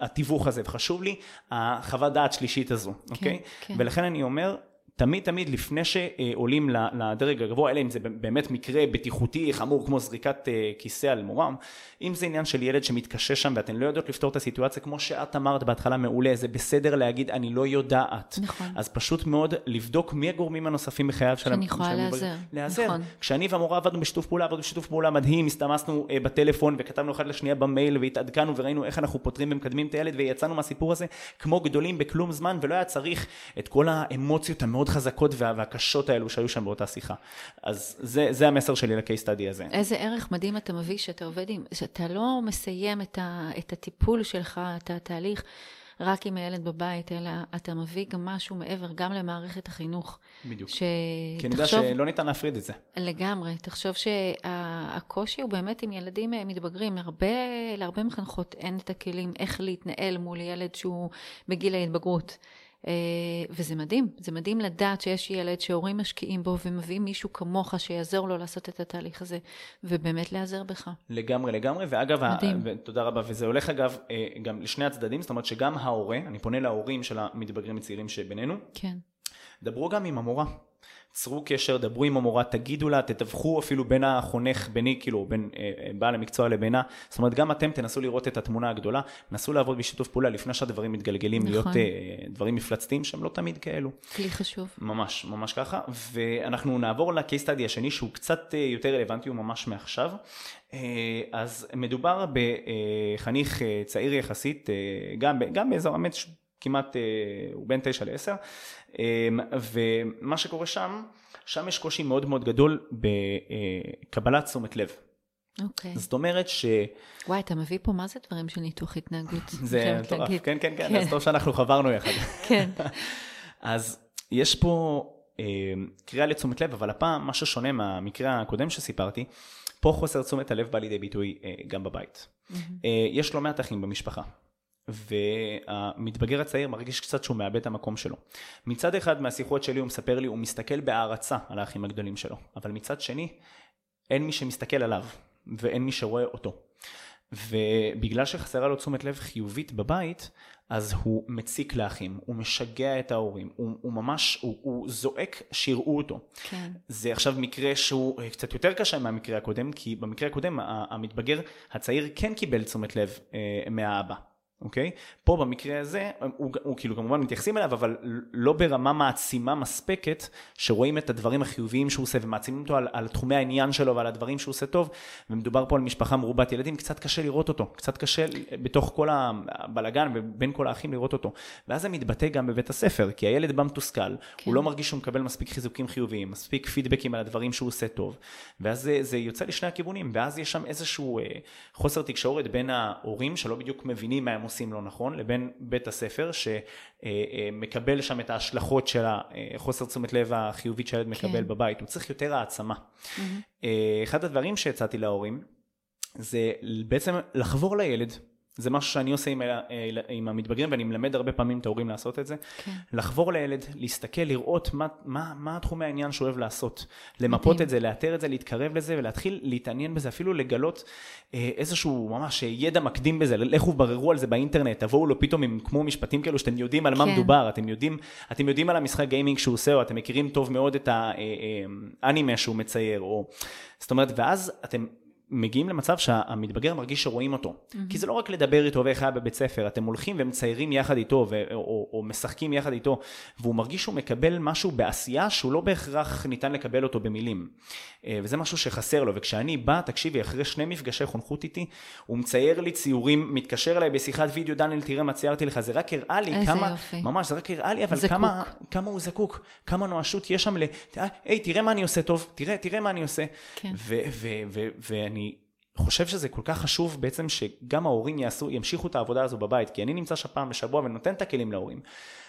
התיווך הזה, וחשוב לי החוות דעת שלישית הזו, כן, אוקיי? כן. ולכן אני אומר, תמיד תמיד לפני שעולים לדרג הגבוה, אלא אם זה באמת מקרה בטיחותי חמור כמו זריקת אה, כיסא על מורם, אם זה עניין של ילד שמתקשה שם ואתן לא יודעות לפתור את הסיטואציה, כמו שאת אמרת בהתחלה מעולה, זה בסדר להגיד אני לא יודעת. נכון. אז פשוט מאוד לבדוק מי הגורמים הנוספים בחייו של... שאני יכולה להיעזר. להיעזר. נכון. כשאני והמורה עבדנו בשיתוף פעולה, עבדנו בשיתוף פעולה מדהים, הסתמסנו אה, בטלפון וכתבנו אחד לשנייה במייל והתעדכנו וראינו איך אנחנו פותרים ומקדמים את הילד ויצאנו מהסיפור הזה כמו גדולים בכלום זמן ולא היה צריך את כל האמוציות המאוד המאוד חזקות וה, והקשות האלו שהיו שם באותה שיחה. אז זה, זה המסר שלי לקייס סטאדי הזה. איזה ערך מדהים אתה מביא שאתה עובד עם, שאתה לא מסיים את, ה, את הטיפול שלך, את התהליך. רק עם הילד בבית, אלא אתה מביא גם משהו מעבר, גם למערכת החינוך. בדיוק. ש... כי אני יודע שלא ניתן להפריד את זה. לגמרי. תחשוב שהקושי הוא באמת עם ילדים אה, מתבגרים. הרבה, להרבה מחנכות אין את הכלים איך להתנהל מול ילד שהוא בגיל ההתבגרות. אה, וזה מדהים, זה מדהים לדעת שיש ילד שהורים משקיעים בו ומביאים מישהו כמוך שיעזור לו לעשות את התהליך הזה, ובאמת להיעזר בך. לגמרי, לגמרי, ואגב, מדהים. ה... תודה רבה, וזה הולך אגב אה, גם לשני הצדדים, זאת אומרת שגם ההורה, אני פונה להורים של המתבגרים הצעירים שבינינו, כן. דברו גם עם המורה. צרו קשר, דברו עם המורה, תגידו לה, תתווכו אפילו בין החונך, ביני, כאילו, בין אה, אה, בעל המקצוע לבינה. זאת אומרת, גם אתם תנסו לראות את התמונה הגדולה, נסו לעבוד בשיתוף פעולה לפני שהדברים מתגלגלים נכון. להיות אה, דברים מפלצתיים שהם לא תמיד כאלו. כלי חשוב. ממש, ממש ככה. ואנחנו נעבור ל-case study השני שהוא קצת אה, יותר רלוונטי, הוא ממש מעכשיו. אה, אז מדובר בחניך אה, צעיר יחסית, אה, גם, גם באזור האמת, ש- כמעט, אה, הוא בין 9 ל-10, ומה שקורה שם, שם יש קושי מאוד מאוד גדול בקבלת תשומת לב. אוקיי. זאת אומרת ש... וואי, אתה מביא פה מה זה דברים של ניתוח התנהגות? זה מטורף, להגיד. כן, כן, כן, אז טוב שאנחנו חברנו יחד. כן, אז יש פה אה, קריאה לתשומת לב, אבל הפעם, מה ששונה מהמקרה הקודם שסיפרתי, פה חוסר תשומת הלב בא לידי ביטוי אה, גם בבית. אה, יש לא מעט אחים במשפחה. והמתבגר הצעיר מרגיש קצת שהוא מאבד את המקום שלו. מצד אחד מהשיחות שלי הוא מספר לי, הוא מסתכל בהערצה על האחים הגדולים שלו, אבל מצד שני, אין מי שמסתכל עליו, ואין מי שרואה אותו. ובגלל שחסרה לו תשומת לב חיובית בבית, אז הוא מציק לאחים, הוא משגע את ההורים, הוא, הוא ממש, הוא, הוא זועק שיראו אותו. כן. זה עכשיו מקרה שהוא אה, קצת יותר קשה מהמקרה הקודם, כי במקרה הקודם המתבגר הצעיר כן קיבל תשומת לב אה, מהאבא. אוקיי? פה במקרה הזה, הוא, הוא כאילו כמובן מתייחסים אליו, אבל לא ברמה מעצימה מספקת, שרואים את הדברים החיוביים שהוא עושה ומעצימים אותו על, על תחומי העניין שלו ועל הדברים שהוא עושה טוב, ומדובר פה על משפחה מרובת ילדים, קצת קשה לראות אותו, קצת קשה בתוך כל הבלגן ובין כל האחים לראות אותו. ואז זה מתבטא גם בבית הספר, כי הילד בא מתוסכל, כן. הוא לא מרגיש שהוא מקבל מספיק חיזוקים חיוביים, מספיק פידבקים על הדברים שהוא עושה טוב, ואז זה, זה יוצא לשני הכיוונים, ואז יש שם איזשהו אה, חוסר תקשורת בין ההורים שלא בדיוק מבינים מה הם עושים לא נכון, לבין בית הספר שמקבל שם את ההשלכות של החוסר תשומת לב החיובית שהילד מקבל כן. בבית, הוא צריך יותר העצמה. אה, אחד הדברים שהצעתי להורים זה בעצם לחבור לילד. זה משהו שאני עושה עם, ה- עם המתבגרים ואני מלמד הרבה פעמים את ההורים לעשות את זה. כן. לחבור לילד, להסתכל, לראות מה, מה, מה תחומי העניין שהוא אוהב לעשות. למפות מדהים. את זה, לאתר את זה, להתקרב לזה ולהתחיל להתעניין בזה, אפילו לגלות אה, איזשהו ממש אה, ידע מקדים בזה, לכו בררו על זה באינטרנט, תבואו לו פתאום עם כמו משפטים כאלו שאתם יודעים על מה כן. מדובר, אתם יודעים, אתם יודעים על המשחק גיימינג שהוא עושה, או אתם מכירים טוב מאוד את האנימה שהוא מצייר, או... זאת אומרת, ואז אתם מגיעים למצב שהמתבגר מרגיש שרואים אותו. Mm-hmm. כי זה לא רק לדבר איתו ואיך היה בבית ספר, אתם הולכים ומציירים יחד איתו, ו- או, או, או משחקים יחד איתו, והוא מרגיש שהוא מקבל משהו בעשייה שהוא לא בהכרח ניתן לקבל אותו במילים. אה, וזה משהו שחסר לו, וכשאני בא, תקשיבי, אחרי שני מפגשי חונכות איתי, הוא מצייר לי ציורים, מתקשר אליי בשיחת וידאו, דניאל, תראה מה ציירתי לך, זה רק הראה לי כמה, יופי. ממש, זה רק הראה לי, אבל. כמה, כמה הוא זקוק, כמה נואשות יש שם ל... היי, תראה מה אני עושה טוב, תראה, תראה מה אני עושה. כן. ו- ו- ו- ואני חושב שזה כל כך חשוב בעצם שגם ההורים יעשו, ימשיכו את העבודה הזו בבית, כי אני נמצא שם פעם בשבוע ונותן את הכלים להורים.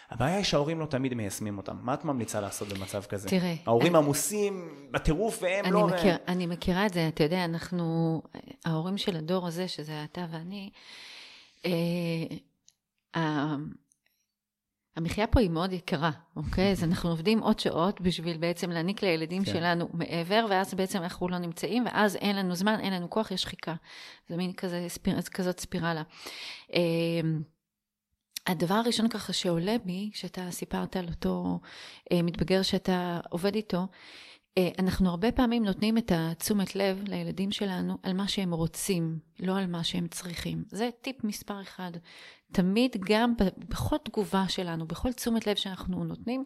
הבעיה היא שההורים לא תמיד מיישמים אותם. מה את ממליצה לעשות במצב כזה? תראה, ההורים אני- עמוסים בטירוף והם אני, לא... מכיר, אני מכירה את זה, אתה יודע, אנחנו, ההורים של הדור הזה, שזה אתה ואני, אה, המחיה פה היא מאוד יקרה, אוקיי? אז אנחנו עובדים עוד שעות בשביל בעצם להעניק לילדים כן. שלנו מעבר, ואז בעצם אנחנו לא נמצאים, ואז אין לנו זמן, אין לנו כוח, יש שחיקה. זה מין כזה, ספיר, כזאת ספירלה. אה, הדבר הראשון ככה שעולה בי, שאתה סיפרת על אותו אה, מתבגר שאתה עובד איתו, אה, אנחנו הרבה פעמים נותנים את התשומת לב לילדים שלנו על מה שהם רוצים, לא על מה שהם צריכים. זה טיפ מספר אחד. תמיד גם בכל תגובה שלנו, בכל תשומת לב שאנחנו נותנים,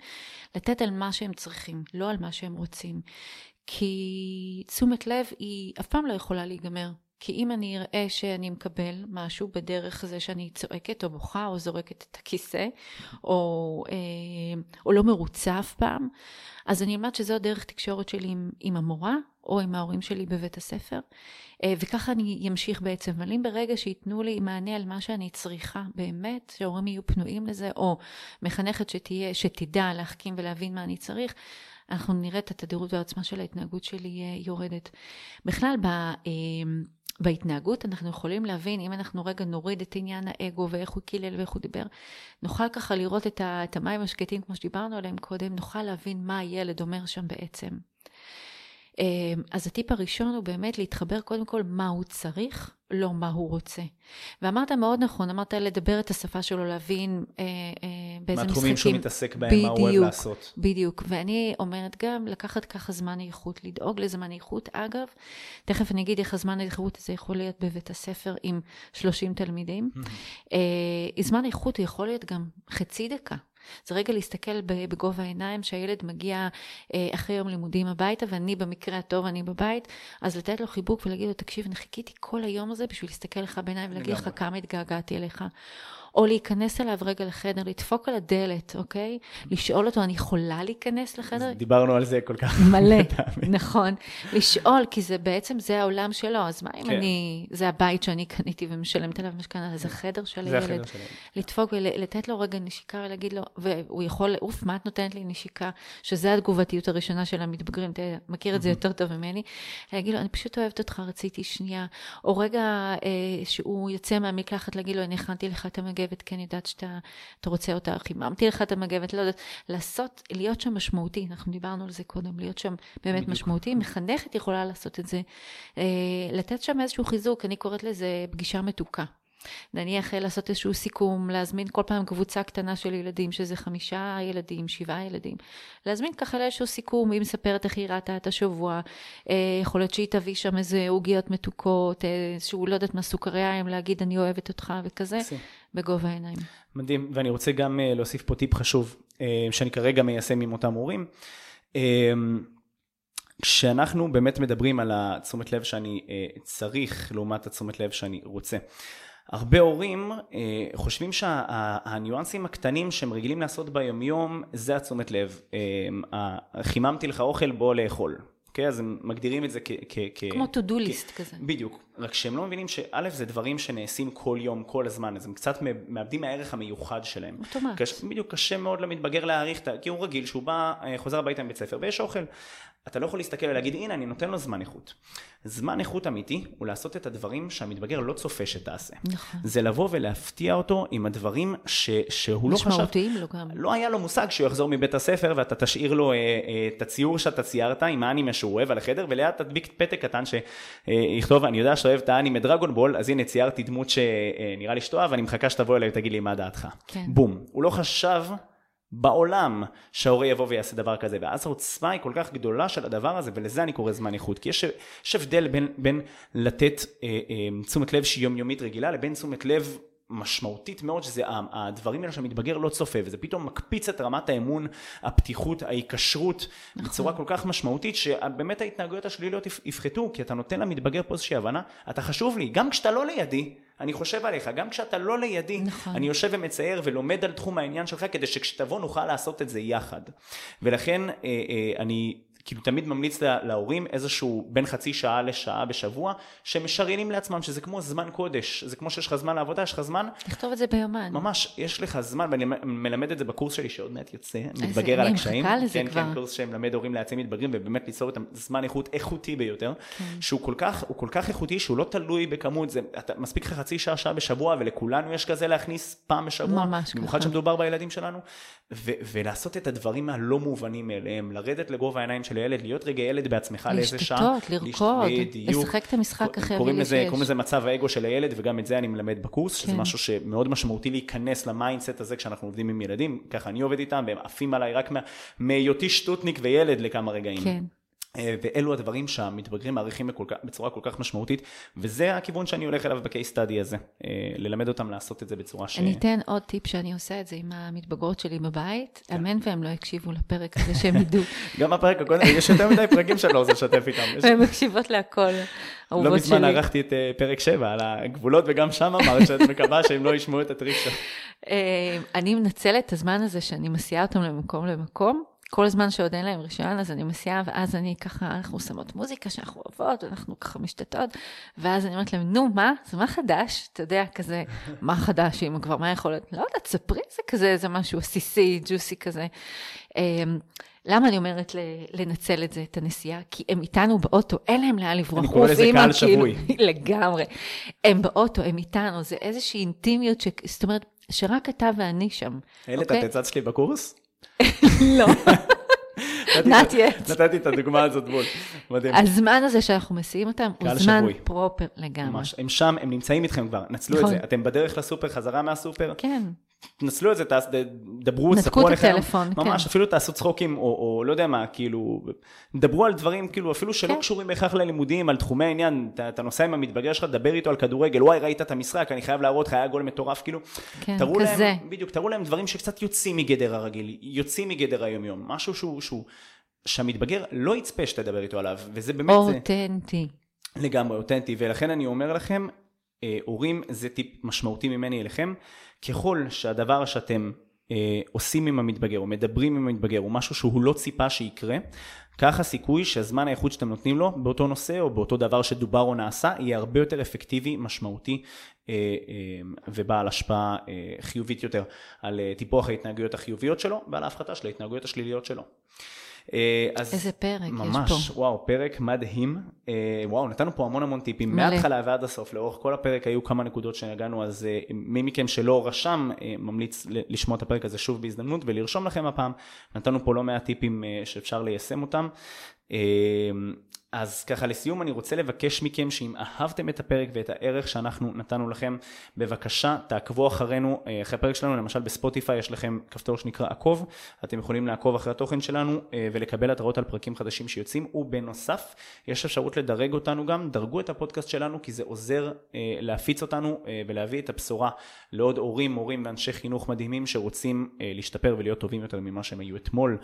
לתת על מה שהם צריכים, לא על מה שהם רוצים. כי תשומת לב היא אף פעם לא יכולה להיגמר. כי אם אני אראה שאני מקבל משהו בדרך זה שאני צועקת או בוכה או זורקת את הכיסא, או, אה, או לא מרוצה אף פעם, אז אני אלמד שזו דרך תקשורת שלי עם, עם המורה או עם ההורים שלי בבית הספר, אה, וככה אני אמשיך בעצם. אבל אם ברגע שייתנו לי מענה על מה שאני צריכה באמת, שההורים יהיו פנויים לזה, או מחנכת שתהיה, שתדע להחכים ולהבין מה אני צריך, אנחנו נראה את התדירות והעוצמה של ההתנהגות שלי אה, יורדת. בכלל, ב, בהתנהגות אנחנו יכולים להבין, אם אנחנו רגע נוריד את עניין האגו ואיך הוא קילל ואיך הוא דיבר, נוכל ככה לראות את, המים השקטים כמו שדיברנו עליהם קודם, נוכל להבין מה הילד אומר שם בעצם. אמ, אז הטיפ הראשון הוא באמת להתחבר קודם כל מה הוא צריך, לא מה הוא רוצה. ואמרת מאוד נכון, אמרת לדבר את השפה שלו, להבין אה, אה, באיזה משחקים. מה התחומים שהוא מתעסק בהם, בדיוק, מה הוא אוהב לעשות. בדיוק, ואני אומרת גם לקחת ככה זמן איכות, לדאוג לזמן איכות. אגב, תכף אני אגיד איך הזמן האיכות הזה יכול להיות בבית הספר עם 30 תלמידים. אה, זמן איכות יכול להיות גם חצי דקה. זה רגע להסתכל בגובה העיניים שהילד מגיע אה, אחרי יום לימודים הביתה, ואני במקרה הטוב, אני בבית, אז לתת לו חיבוק ולהגיד לו, תקשיב, אני חיכיתי כל היום הזה בשביל להסתכל לך בעיניים ולהגיד לך כמה התגעגעתי אליך. או להיכנס אליו רגע לחדר, לדפוק על הדלת, אוקיי? לשאול אותו, אני יכולה להיכנס לחדר? דיברנו על זה כל כך. מלא, נכון. לשאול, כי זה בעצם, זה העולם שלו, אז מה אם כן. אני, זה הבית שאני קניתי ומשלמת עליו משכנתה, זה החדר של הילד. זה החדר של הילד. לדפוק ולתת לו רגע נשיקה ולהגיד לו, והוא יכול, אוף, מה את נותנת לי נשיקה? שזה התגובתיות הראשונה של המתבגרים, אתה מכיר את זה יותר טוב ממני. להגיד לו, אני פשוט אוהבת אותך, רציתי שנייה. או רגע אה, שהוא יוצא מהמקלחת, להגיד לו, אני הכנתי לך את המגן. המגבת, כי אני יודעת שאתה רוצה אותה, חיממתי לך את המגבת, לא יודעת, לעשות, להיות שם משמעותי, אנחנו דיברנו על זה קודם, להיות שם באמת בדיוק. משמעותי, מחנכת יכולה לעשות את זה, אה, לתת שם איזשהו חיזוק, אני קוראת לזה פגישה מתוקה. נניח לעשות איזשהו סיכום, להזמין כל פעם קבוצה קטנה של ילדים, שזה חמישה ילדים, שבעה ילדים. להזמין ככה לאיזשהו סיכום, היא מספרת איך היא ראתה את השבוע, אה, יכול להיות שהיא תביא שם איזה עוגיות מתוקות, איזשהו, לא יודעת מה, סוכריה, אם להגיד אני אוהבת אותך וכזה, בגובה העיניים. מדהים, ואני רוצה גם אה, להוסיף פה טיפ חשוב, אה, שאני כרגע מיישם עם אותם הורים. כשאנחנו באמת מדברים על התשומת לב שאני צריך לעומת התשומת לב שאני רוצה. הרבה הורים אה, חושבים שהניואנסים הקטנים שהם רגילים לעשות ביומיום זה התשומת לב. אה, חיממתי לך אוכל בוא לאכול. אוקיי? Okay, אז הם מגדירים את זה כ... כ כמו to do list כזה. בדיוק. רק שהם לא מבינים שא' זה דברים שנעשים כל יום, כל הזמן, אז הם קצת מאבדים מהערך המיוחד שלהם. אוטומט. קש, בדיוק, קשה מאוד למתבגר להעריך, כי הוא רגיל שהוא בא, אה, חוזר הביתה מבית ספר ויש אוכל. אתה לא יכול להסתכל ולהגיד, הנה, אני נותן לו זמן איכות. זמן איכות אמיתי הוא לעשות את הדברים שהמתבגר לא צופה שתעשה. נכון. זה לבוא ולהפתיע אותו עם הדברים ש, שהוא לא חשב... משמעותיים לו גם. לא היה לו מושג שהוא יחזור מבית הספר ואתה תשאיר לו אה, אה, את הציור שאתה ציירת עם האנימה שהוא אוהב על החדר, וליד תדביק פתק קטן שיכתוב, אני יודע שאתה אוהב את האנימה דרגון בול, אז הנה ציירתי דמות שנראה לי שתאהב, ואני מחכה שתבוא אליי ותגיד לי מה דעתך. כן. בום. הוא לא חשב בעולם שההורה יבוא ויעשה דבר כזה, ואז העוצמה היא כל כך גדולה של הדבר הזה, ולזה אני קורא זמן איכות, כי יש, יש הבדל בין, בין לתת אה, אה, תשומת לב שהיא יומיומית רגילה, לבין תשומת לב משמעותית מאוד, שזה הדברים האלה שהמתבגר לא צופה, וזה פתאום מקפיץ את רמת האמון, הפתיחות, ההיקשרות, נכון. בצורה כל כך משמעותית, שבאמת ההתנהגויות השליליות יפחתו, כי אתה נותן למתבגר פה איזושהי הבנה, אתה חשוב לי, גם כשאתה לא לידי, אני חושב עליך, גם כשאתה לא לידי, נכון. אני יושב ומצייר ולומד על תחום העניין שלך, כדי שכשתבוא נוכל לעשות את זה יחד. ולכן אה, אה, אני כאילו תמיד ממליץ להורים איזשהו בין חצי שעה לשעה בשבוע שמשריינים לעצמם שזה כמו זמן קודש. זה כמו שיש לך זמן לעבודה יש לך זמן. תכתוב את זה ביומן. ממש יש לך זמן ואני מלמד את זה בקורס שלי שעוד מעט יוצא מתבגר על הקשיים. לזה כן, כבר. כן קורס שמלמד הורים לעצים מתבגרים ובאמת ליצור את זמן איכות איכותי ביותר כן. שהוא כל כך הוא כל כך איכותי שהוא לא תלוי בכמות זה אתה מספיק לך חצי שעה שעה בשבוע ולכולנו יש כזה להכניס פעם בשבוע. ממש במיוחד שמדובר בילדים שלנו. ו- ולעשות את הדברים הלא מובנים מאליהם לרדת לגובה העיניים של הילד, להיות רגע ילד בעצמך לאיזה שעה. להשתטות, לרקוד, לשחק את המשחק אחר קוראים לזה, קוראים לזה מצב האגו של הילד, וגם את זה אני מלמד בקורס, כן. שזה משהו שמאוד משמעותי להיכנס ל mindset הזה כשאנחנו עובדים עם ילדים, ככה אני עובד איתם, והם עפים עליי רק מהיותי שטוטניק וילד לכמה רגעים. כן. אה, ואלו הדברים שהמתבגרים מעריכים בצורה כל כך משמעותית, וזה הכיוון שאני הולך אליו ב case study הזה, אה, ללמד אותם לעשות את זה בצורה ש... אני אתן עוד טיפ שאני עושה את זה עם המתבגרות שלי בבית, כן. אמן והם לא יקשיבו לפרק הזה שהם ידעו. גם הפרק הקודם, יש יותר מדי פרקים שאני לא רוצה לשתף איתם. והן מקשיבות להכל, לא מזמן ערכתי את אה, פרק 7 על הגבולות, וגם שם אמרת שאת מקווה שהם לא ישמעו את הטריק שלך. אני מנצלת את הזמן הזה שאני מסיעה אותם למקום למקום. כל הזמן שעוד אין להם רישיון, אז אני מסיעה, ואז אני ככה, אנחנו שמות מוזיקה שאנחנו אוהבות, ואנחנו ככה משתתות, ואז אני אומרת להם, נו, מה? זה מה חדש? אתה יודע, כזה, מה חדש, אם כבר, מה יכול להיות? לא יודעת, ספרי זה כזה, איזה משהו עסיסי, ג'וסי כזה. אמ, למה אני אומרת לנצל את זה, את הנסיעה? כי הם איתנו באוטו, אין להם לאן לברוח. אני קורא לזה קהל כאילו, שבוי. לגמרי. הם באוטו, הם איתנו, זה איזושהי אינטימיות, ש... זאת אומרת, שרק אתה ואני שם. אלה, אתה תצאת שלי בקורס? לא. yet. נתתי את הדוגמה הזאת בול, מדהים. הזמן הזה שאנחנו מסיעים אותם הוא זמן פרופר לגמרי. ממש, הם שם, הם נמצאים איתכם כבר, נצלו את נכון. זה. אתם בדרך לסופר, חזרה מהסופר. כן. תנצלו את זה, דברו, ספרו עליכם. נתקו את הטלפון, כן. ממש, אפילו תעשו צחוקים, או, או לא יודע מה, כאילו, דברו על דברים, כאילו, אפילו שלא כן. קשורים בהכרח ללימודים, על תחומי העניין, אתה נוסע עם המתבגר שלך, דבר איתו על כדורגל, וואי, ראית את המשחק, אני חייב להראות לך, היה גול מטורף, כאילו, כן, תראו כזה. להם, בדיוק, תראו להם דברים שקצת יוצאים מגדר הרגיל, יוצאים מגדר היומיום, משהו שהוא, שהוא, שהמתבגר לא יצפה שתדבר איתו עליו, וזה באמת... אותנטי. לגמרי, אותנטי, ולכן אני אומר לכם, אה, הורים, זה טיפ משמעותי ממני אליכם. ככל שהדבר שאתם אה, עושים עם המתבגר או מדברים עם המתבגר הוא משהו שהוא לא ציפה שיקרה, כך הסיכוי שהזמן האיכות שאתם נותנים לו באותו נושא או באותו דבר שדובר או נעשה יהיה הרבה יותר אפקטיבי, משמעותי אה, אה, ובעל השפעה אה, חיובית יותר על אה, טיפוח ההתנהגויות החיוביות שלו ועל ההפחתה של ההתנהגויות השליליות שלו. אה, אז איזה פרק ממש, יש פה. ממש, וואו, פרק מדהים. אה, וואו, נתנו פה המון המון טיפים, מלא. מההתחלה ועד הסוף, לאורך כל הפרק היו כמה נקודות שהגענו, אז אה, מי מכם שלא רשם, ממליץ לשמוע את הפרק הזה שוב בהזדמנות ולרשום לכם הפעם. נתנו פה לא מעט טיפים שאפשר ליישם אותם. אז ככה לסיום אני רוצה לבקש מכם שאם אהבתם את הפרק ואת הערך שאנחנו נתנו לכם, בבקשה תעקבו אחרינו, אה, אחרי הפרק שלנו, למשל בספוטיפיי יש לכם כפתור שנקרא עקוב, אתם יכולים לעקוב אחרי התוכן שלנו אה, ולקבל התראות על פרקים חדשים שיוצאים, ובנוסף יש אפשרות לדרג אותנו גם, דרגו את הפודקאסט שלנו כי זה עוזר אה, להפיץ אותנו ולהביא את הבשורה לעוד הורים, מורים ואנשי חינוך מדהימים שרוצים להשתפר ולהיות טובים יותר ממה שהם היו אתמול.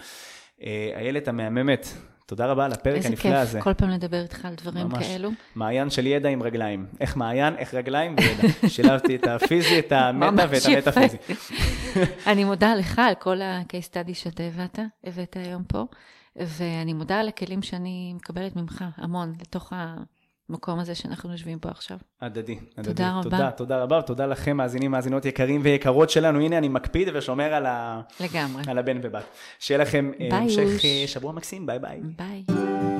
איילת המהממת, תודה רבה על הפרק הנפלא הזה. איזה כיף, כל פעם לדבר איתך על דברים ממש. כאלו. מעיין של ידע עם רגליים. איך מעיין, איך רגליים וידע. שילבתי את הפיזי, את המטה ואת המטאפיזי. אני מודה לך על כל ה-case study שאתה הבאת, הבאת היום פה, ואני מודה על הכלים שאני מקבלת ממך, המון, לתוך ה... המקום הזה שאנחנו יושבים פה עכשיו. הדדי, הדדי. תודה רבה. תודה, תודה רבה, ותודה לכם, מאזינים, מאזינות יקרים ויקרות שלנו. הנה, אני מקפיד ושומר על, ה... לגמרי. על הבן ובת. שיהיה לכם אה, המשך אה, שבוע מקסים, ביי ביי. ביי.